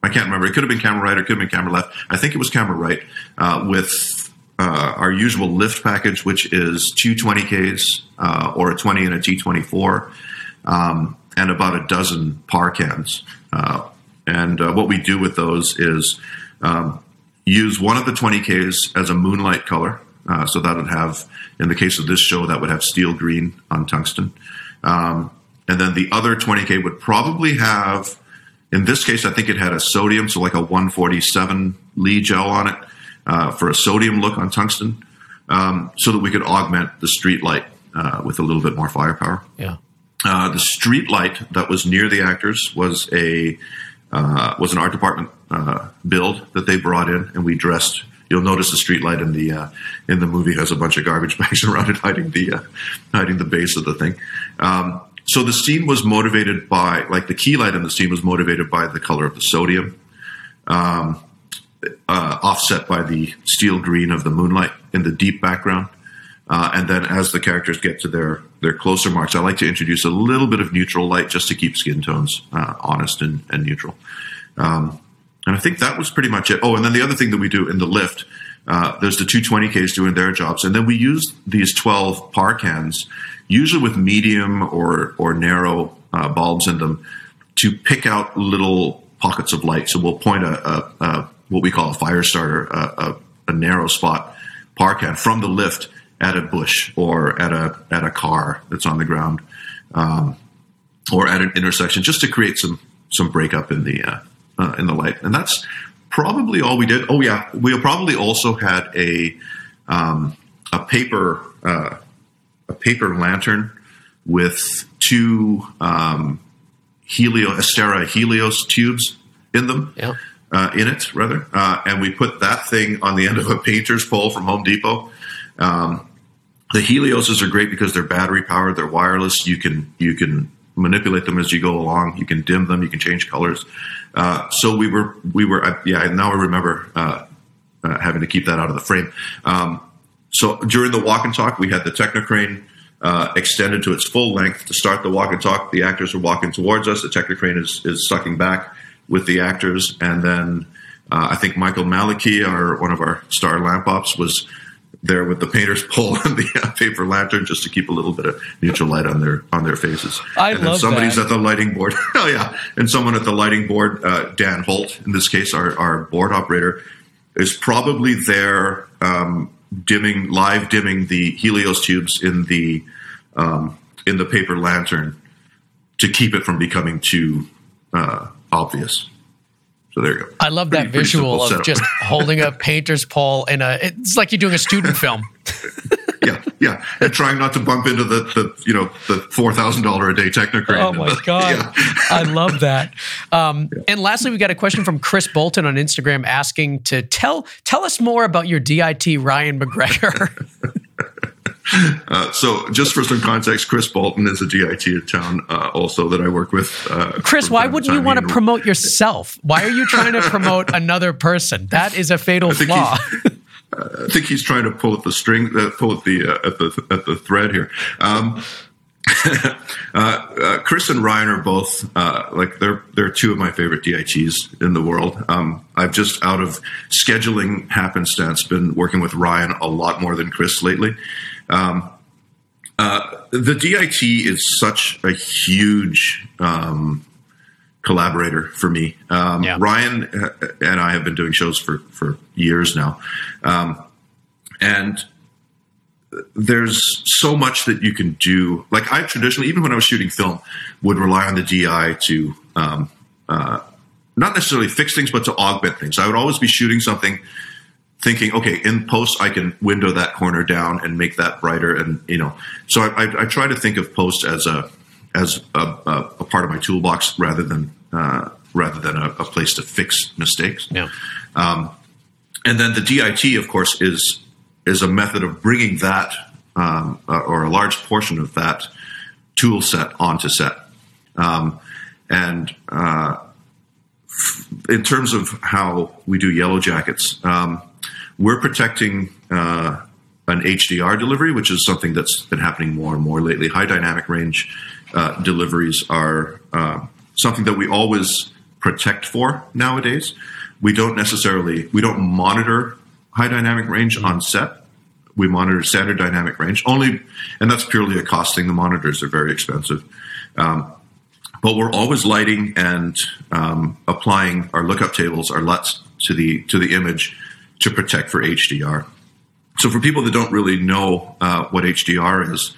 I can't remember. It could have been camera right or it could have been camera left. I think it was camera right uh, with uh, our usual lift package, which is two 20Ks uh, or a 20 and a T24, um, and about a dozen par cans. Uh, and uh, what we do with those is um, use one of the 20Ks as a moonlight color. Uh, so that would have, in the case of this show, that would have steel green on tungsten. Um, and then the other 20K would probably have, in this case, I think it had a sodium, so like a 147 Lee gel on it uh, for a sodium look on tungsten, um, so that we could augment the street light uh, with a little bit more firepower. Yeah. Uh, the street light that was near the actors was a uh, was an art department uh, build that they brought in, and we dressed. You'll notice the street light in the uh, in the movie has a bunch of garbage bags around it, hiding the uh, hiding the base of the thing. Um, so the scene was motivated by, like the key light in the scene was motivated by the color of the sodium, um, uh, offset by the steel green of the moonlight in the deep background. Uh, and then as the characters get to their their closer marks, I like to introduce a little bit of neutral light just to keep skin tones uh, honest and, and neutral. Um, and I think that was pretty much it. Oh, and then the other thing that we do in the lift, uh, there's the 220Ks doing their jobs, and then we use these 12 par cans, usually with medium or or narrow uh, bulbs in them, to pick out little pockets of light. So we'll point a, a, a what we call a fire starter, a, a narrow spot par can from the lift at a bush or at a at a car that's on the ground, um, or at an intersection, just to create some some breakup in the uh, uh, in the light. And that's probably all we did. Oh yeah, we probably also had a um, a paper uh, a paper lantern with two um, helio Astera Helios tubes in them. Yeah. Uh, in it, rather, uh, and we put that thing on the end of a painter's pole from Home Depot. Um, the Helioses are great because they're battery powered, they're wireless. You can you can manipulate them as you go along. You can dim them, you can change colors. Uh, so we were we were yeah. Now I remember uh, uh, having to keep that out of the frame. Um, so during the walk and talk, we had the Technocrane uh, extended to its full length to start the walk and talk. The actors are walking towards us. The Technocrane is is sucking back with the actors, and then uh, I think Michael Maliki, our one of our star lamp ops, was there with the painter's pole and the uh, paper lantern just to keep a little bit of neutral light on their on their faces. I and then love somebody's that. at the lighting board. oh yeah, and someone at the lighting board, uh, Dan Holt, in this case, our our board operator, is probably there um, dimming live dimming the Helios tubes in the um, in the paper lantern to keep it from becoming too uh, obvious. So there you go. I love Pretty- that visual of setup. just holding a painter's pole in a. It's like you're doing a student film. yeah, yeah, and trying not to bump into the, the you know the four thousand dollar a day Technocrane. Oh my god, Yeah. I love that. Um, And lastly, we got a question from Chris Bolton on Instagram asking to tell tell us more about your DIT Ryan McGregor. Uh, so, just for some context, Chris Bolton is a DIT in town, uh, also that I work with. Uh, Chris, why wouldn't you want to promote yourself? Why are you trying to promote another person? That is a fatal think flaw. I think he's trying to pull at the string, uh, pull at the uh, at the at the thread here. Um, uh, uh, Chris and Ryan are both uh, like they're they're two of my favorite DITs in the world. Um, I've just out of scheduling happenstance been working with Ryan a lot more than Chris lately. Um, uh, the DIT is such a huge um, collaborator for me. Um, Yeah. Ryan uh, and I have been doing shows for for years now, um, and there's so much that you can do. Like I traditionally, even when I was shooting film, would rely on the DI to um, uh, not necessarily fix things, but to augment things. I would always be shooting something. Thinking, okay, in post I can window that corner down and make that brighter, and you know, so I, I, I try to think of post as a as a, a, a part of my toolbox rather than uh, rather than a, a place to fix mistakes. Yeah. And then the DIT, of course, is is a method of bringing that um, uh, or a large portion of that tool set onto set. Um, and uh, in terms of how we do Yellow Jackets, um, we're protecting uh, an HDR delivery, which is something that's been happening more and more lately. High dynamic range uh, deliveries are uh, something that we always protect for nowadays. We don't necessarily we don't monitor high dynamic range on set. We monitor standard dynamic range only, and that's purely a cost thing. The monitors are very expensive, um, but we're always lighting and um, applying our lookup tables, our LUTs to the to the image to protect for HDR. So for people that don't really know uh, what HDR is,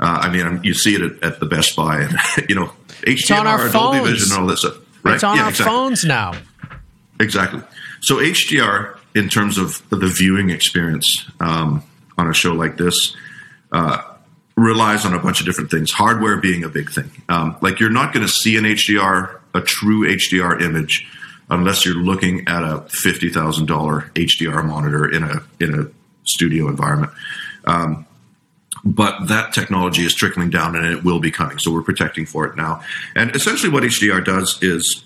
uh, I mean, you see it at, at the Best Buy, and you know, HDR, on our Dolby phones. Vision, and all that stuff. Right? It's on Yeah, our exactly. phones now. Exactly. So HDR, in terms of the viewing experience um, on a show like this, uh, relies on a bunch of different things. Hardware being a big thing. Um, like you're not going to see an HDR, a true HDR image, unless you're looking at a fifty thousand dollar HDR monitor in a in a studio environment. Um, but that technology is trickling down and it will be coming. So we're protecting for it now. And essentially, what HDR does is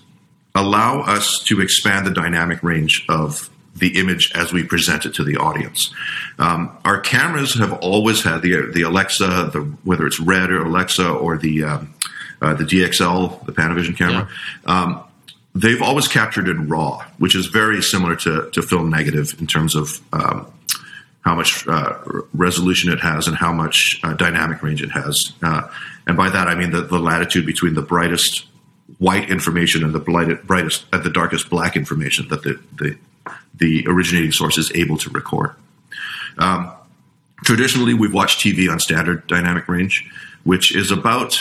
allow us to expand the dynamic range of the image as we present it to the audience. Um, our cameras have always had the the Alexa, the, whether it's Red or Alexa or the um, uh, the DXL, the Panavision camera. Um, they've always captured in RAW, which is very similar to, to film negative in terms of um, how much uh, resolution it has and how much uh, dynamic range it has. Uh, and by that, I mean the, the latitude between the brightest white information and the blighted, brightest, uh, the darkest black information that the, the, the originating source is able to record. Um, traditionally, we've watched TV on standard dynamic range, which is about,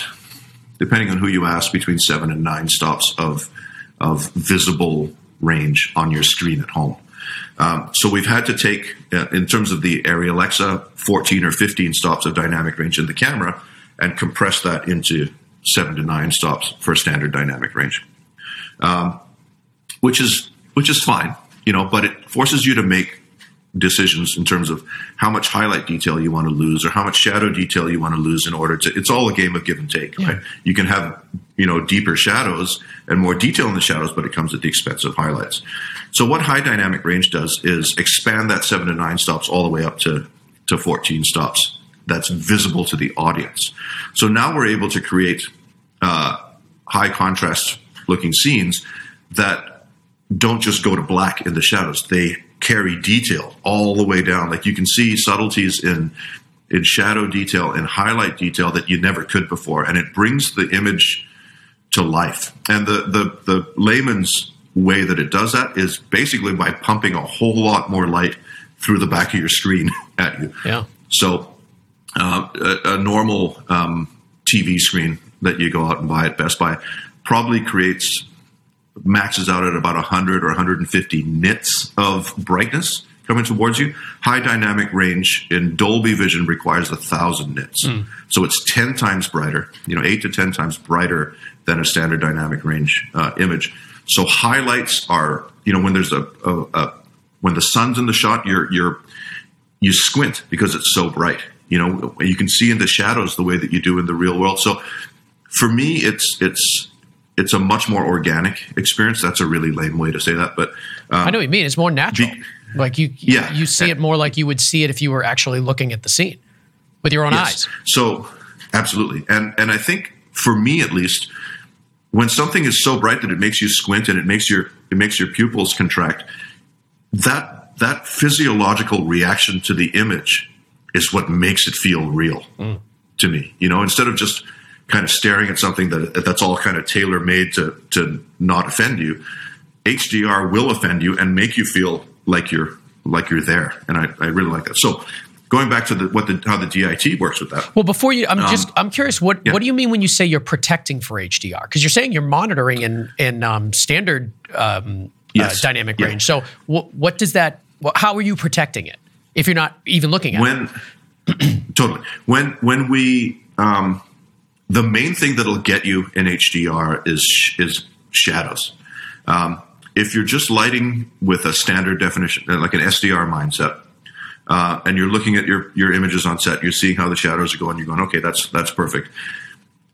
depending on who you ask, between seven and nine stops of of visible range on your screen at home. Um, so we've had to take, uh, in terms of the Arri Alexa, 14 or 15 stops of dynamic range in the camera and compress that into seven to nine stops for standard dynamic range, um, which is which is fine, you know. But it forces you to make decisions in terms of how much highlight detail you want to lose or how much shadow detail you want to lose in order to it's all a game of give and take right? You can have you know deeper shadows and more detail in the shadows but it comes at the expense of highlights. So what high dynamic range does is expand that 7 to 9 stops all the way up to to 14 stops that's visible to the audience. So now we're able to create uh, high contrast looking scenes that don't just go to black in the shadows. They carry detail all the way down. Like you can see subtleties in in shadow detail and highlight detail that you never could before, and it brings the image to life. And the the the layman's way that it does that is basically by pumping a whole lot more light through the back of your screen at you. Yeah. So, uh, a, a normal um, TV screen that you go out and buy at Best Buy probably creates maxes out at about 100 or 150 nits of brightness coming towards you. High dynamic range in Dolby Vision requires a thousand nits, so it's 10 times brighter. You know, eight to 10 times brighter than a standard dynamic range uh, image. So highlights are, you know, when there's a, a, a when the sun's in the shot, you're you're you squint because it's so bright. You know, you can see in the shadows the way that you do in the real world. So for me, it's it's it's a much more organic experience. That's a really lame way to say that, but um, I know what you mean. It's more natural. Be- like you, Yeah. you see it more like you would see it if you were actually looking at the scene with your own eyes. So absolutely, and and I think for me at least, when something is so bright that it makes you squint and it makes your it makes your pupils contract, that that physiological reaction to the image is what makes it feel real to me. You know, instead of just kind of staring at something that that's all kind of tailor made to to not offend you, HDR will offend you and make you feel like you're like you're there, and I, I really like that. So. Going back to the, what the how the DIT works with that. Well, before you, I'm just, I'm curious. What, Um, yeah. what do you mean when you say you're protecting for HDR? Because you're saying you're monitoring in in um, standard um, Yes. uh, dynamic Yeah. range. So, what, what does that? What, how are you protecting it if you're not even looking at it? when totally when when we um, the main thing that'll get you in HDR is is shadows. Um, if you're just lighting with a standard definition, uh, like an SDR mindset, uh, and you're looking at your your images on set, you're seeing how the shadows are going. You're going, okay, that's that's perfect.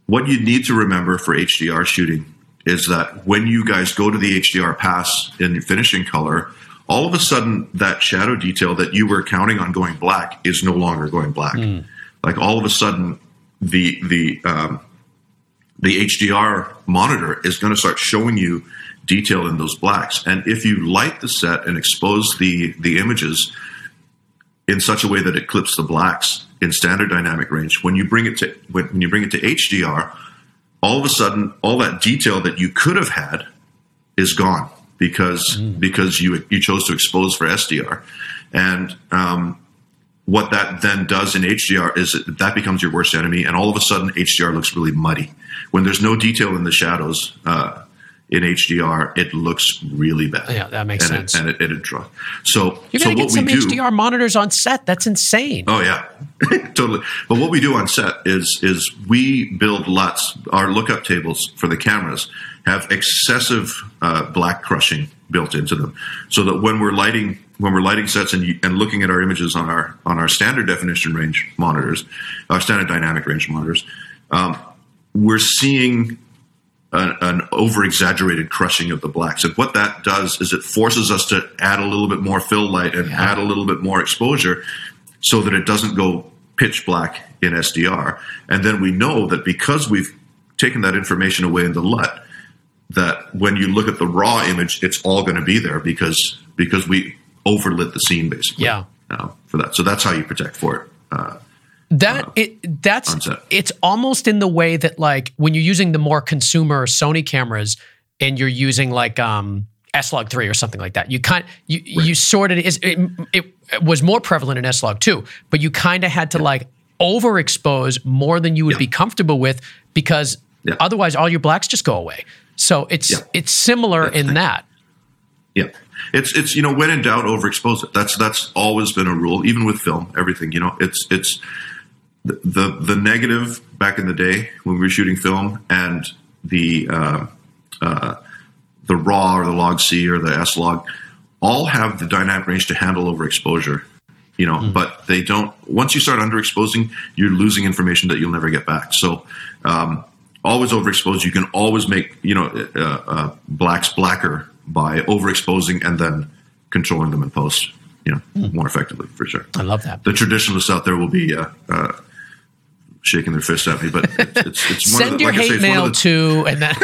What you need to remember for HDR shooting is that when you guys go to the HDR pass in finishing color, all of a sudden that shadow detail that you were counting on going black is no longer going black. Mm. Like all of a sudden, the the um, the HDR monitor is going to start showing you detail in those blacks. And if you light the set and expose the the images in such a way that it clips the blacks in standard dynamic range, when you bring it to when you bring it to HDR, all of a sudden all that detail that you could have had is gone because mm. because you you chose to expose for SDR, and um, what that then does in HDR is that, that becomes your worst enemy, and all of a sudden HDR looks really muddy when there's no detail in the shadows. Uh, in HDR, it looks really bad. Yeah, that makes and sense. It, and it, it, draws. So you're so gonna get some do, HDR monitors on set. That's insane. Oh yeah, totally. But what we do on set is is we build LUTs. Our lookup tables for the cameras have excessive uh, black crushing built into them, so that when we're lighting when we're lighting sets and, and looking at our images on our on our standard definition range monitors, our standard dynamic range monitors, um, we're seeing an, an over exaggerated crushing of the blacks. And what that does is it forces us to add a little bit more fill light and yeah. add a little bit more exposure so that it doesn't go pitch black in SDR. And then we know that because we've taken that information away in the LUT, that when you look at the raw image, it's all going to be there because because we overlit the scene basically. Yeah. Uh, for that, so that's how you protect for it. Uh, that uh, it that's it's almost in the way that like when you're using the more consumer Sony cameras and you're using like um S-Log 3 or something like that. You kind you right. you sort of is it, it, was more prevalent in S-Log 2, but you kind of had to yeah. like overexpose more than you would yeah. be comfortable with because yeah. otherwise all your blacks just go away. So it's it's similar in that. Yeah. It's it's you know when in doubt overexpose it. That's that's always been a rule even with film everything, you know. It's it's the, the, negative back in the day when we were shooting film and the uh, uh, the raw or the log C or the S log all have the dynamic range to handle overexposure. You know, mm. but they don't. Once you start underexposing, you're losing information that you'll never get back. So, um, always overexposed. You can always make you know uh, uh, blacks blacker by overexposing and then controlling them in post. You know, mm. more effectively for sure. I love that. The traditionalists out there will be uh, uh, shaking their fists at me, but it's, it's, it's one Send of the, your like hate say, mail the, to, and then.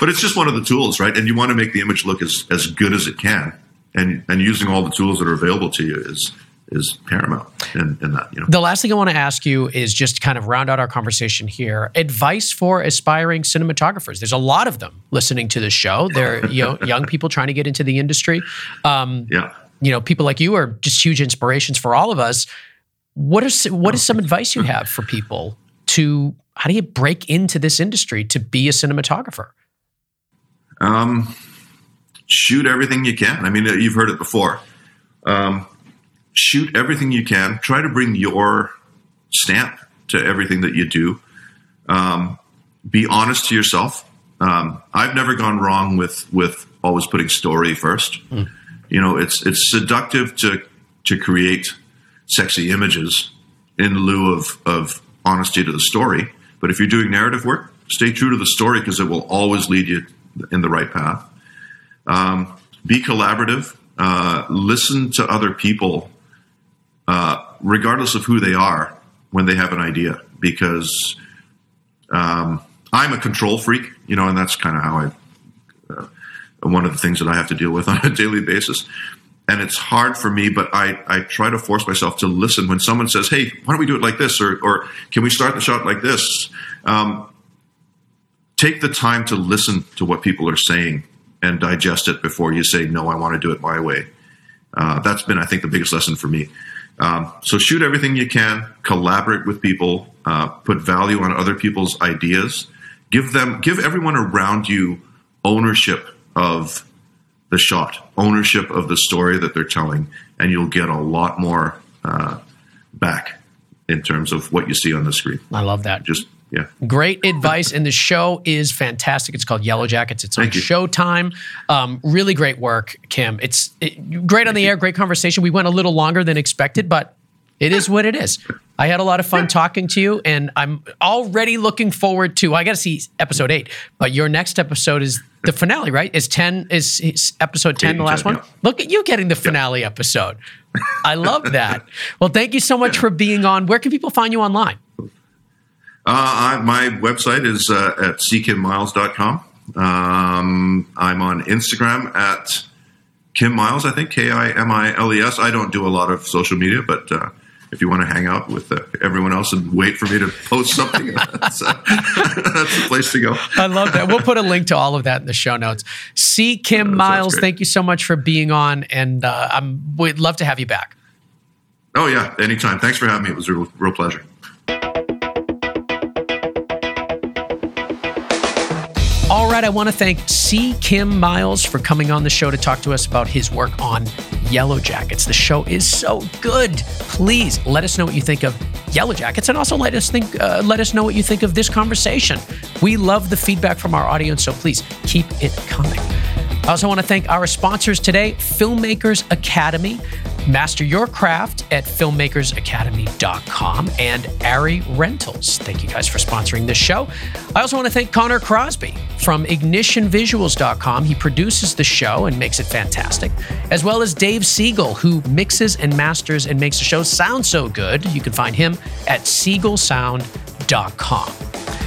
But it's just one of the tools, right? And you want to make the image look as, as good as it can, and and using all the tools that are available to you is is paramount in, in that. You know, the last thing I want to ask you is just kind of round out our conversation here. Advice for aspiring cinematographers. There's a lot of them listening to this show. They're you know young people trying to get into the industry. Um, yeah. You know, people like you are just huge inspirations for all of us. What is what is some advice you have for people to how do you break into this industry to be a cinematographer? Um, shoot everything you can. I mean, you've heard it before. Um, shoot everything you can. Try to bring your stamp to everything that you do. Um, be honest to yourself. Um, I've never gone wrong with with always putting story first. Mm. You know, it's it's seductive to to create sexy images in lieu of, of honesty to the story. But if you're doing narrative work, stay true to the story because it will always lead you in the right path. Um, be collaborative. Uh, listen to other people, uh, regardless of who they are, when they have an idea. Because um, I'm a control freak, you know, and that's kind of how I. Uh, one of the things that I have to deal with on a daily basis and it's hard for me, but I, I try to force myself to listen when someone says, "Hey, why don't we do it like this?" or, or "Can we start the shot like this?" Um, take the time to listen to what people are saying and digest it before you say, "No, I want to do it my way." Uh, that's been, I think, the biggest lesson for me. Um, so shoot everything you can, collaborate with people, uh, put value on other people's ideas, give them, give everyone around you ownership of the shot, ownership of the story that they're telling, and you'll get a lot more uh, back in terms of what you see on the screen. I love that. Just Yeah. Great advice, and the show is fantastic. It's called Yellowjackets. It's on Showtime. Um, really great work, Kim. It's it, great on the air. Great conversation. We went a little longer than expected, but it is what it is. I had a lot of fun talking to you, and I'm already looking forward to. I got to see episode eight, but your next episode is the finale, right? Is ten is, is episode ten the last one? Look at you getting the finale episode. I love that. Well, thank you so much for being on. Where can people find you online? Uh, I, my website is uh, at ckimmiles.com. Um, I'm on Instagram at Kim Miles, I think, K I M I L E S. I don't do a lot of social media, but uh, if you want to hang out with uh, everyone else and wait for me to post something, that's, uh, that's the place to go. I love that. We'll put a link to all of that in the show notes. C. Kim Miles, thank you so much for being on, and uh, I'm we'd love to have you back. Oh yeah, anytime. Thanks for having me. It was a real, real pleasure. All right, I want to thank C. Kim Miles for coming on the show to talk to us about his work on Yellowjackets. The show is so good. Please let us know what you think of Yellowjackets, and also let us think. Uh, let us know what you think of this conversation. We love the feedback from our audience, so please keep it coming. I also want to thank our sponsors today, Filmmakers Academy. Master your craft at filmmakersacademy.com and ARRI Rentals. Thank you guys for sponsoring this show. I also want to thank Connor Crosby from ignitionvisuals.com. He produces the show and makes it fantastic, as well as Dave Siegel, who mixes and masters and makes the show sound so good. You can find him at siegelsound.com.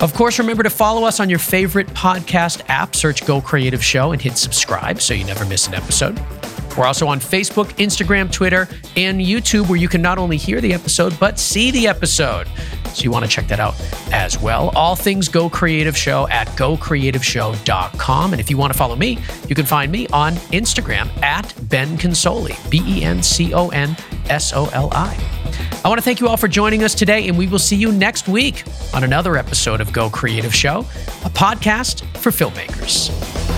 Of course, remember to follow us on your favorite podcast app. Search Go Creative Show and hit subscribe so you never miss an episode. We're also on Facebook, Instagram, Twitter, and YouTube, where you can not only hear the episode, but see the episode. So you want to check that out as well. All things Go Creative Show at gocreativeshow.com. And if you want to follow me, you can find me on Instagram at Ben Consoli, B E N C O N S O L I. I want to thank you all for joining us today, and we will see you next week on another episode of Go Creative Show, a podcast for filmmakers.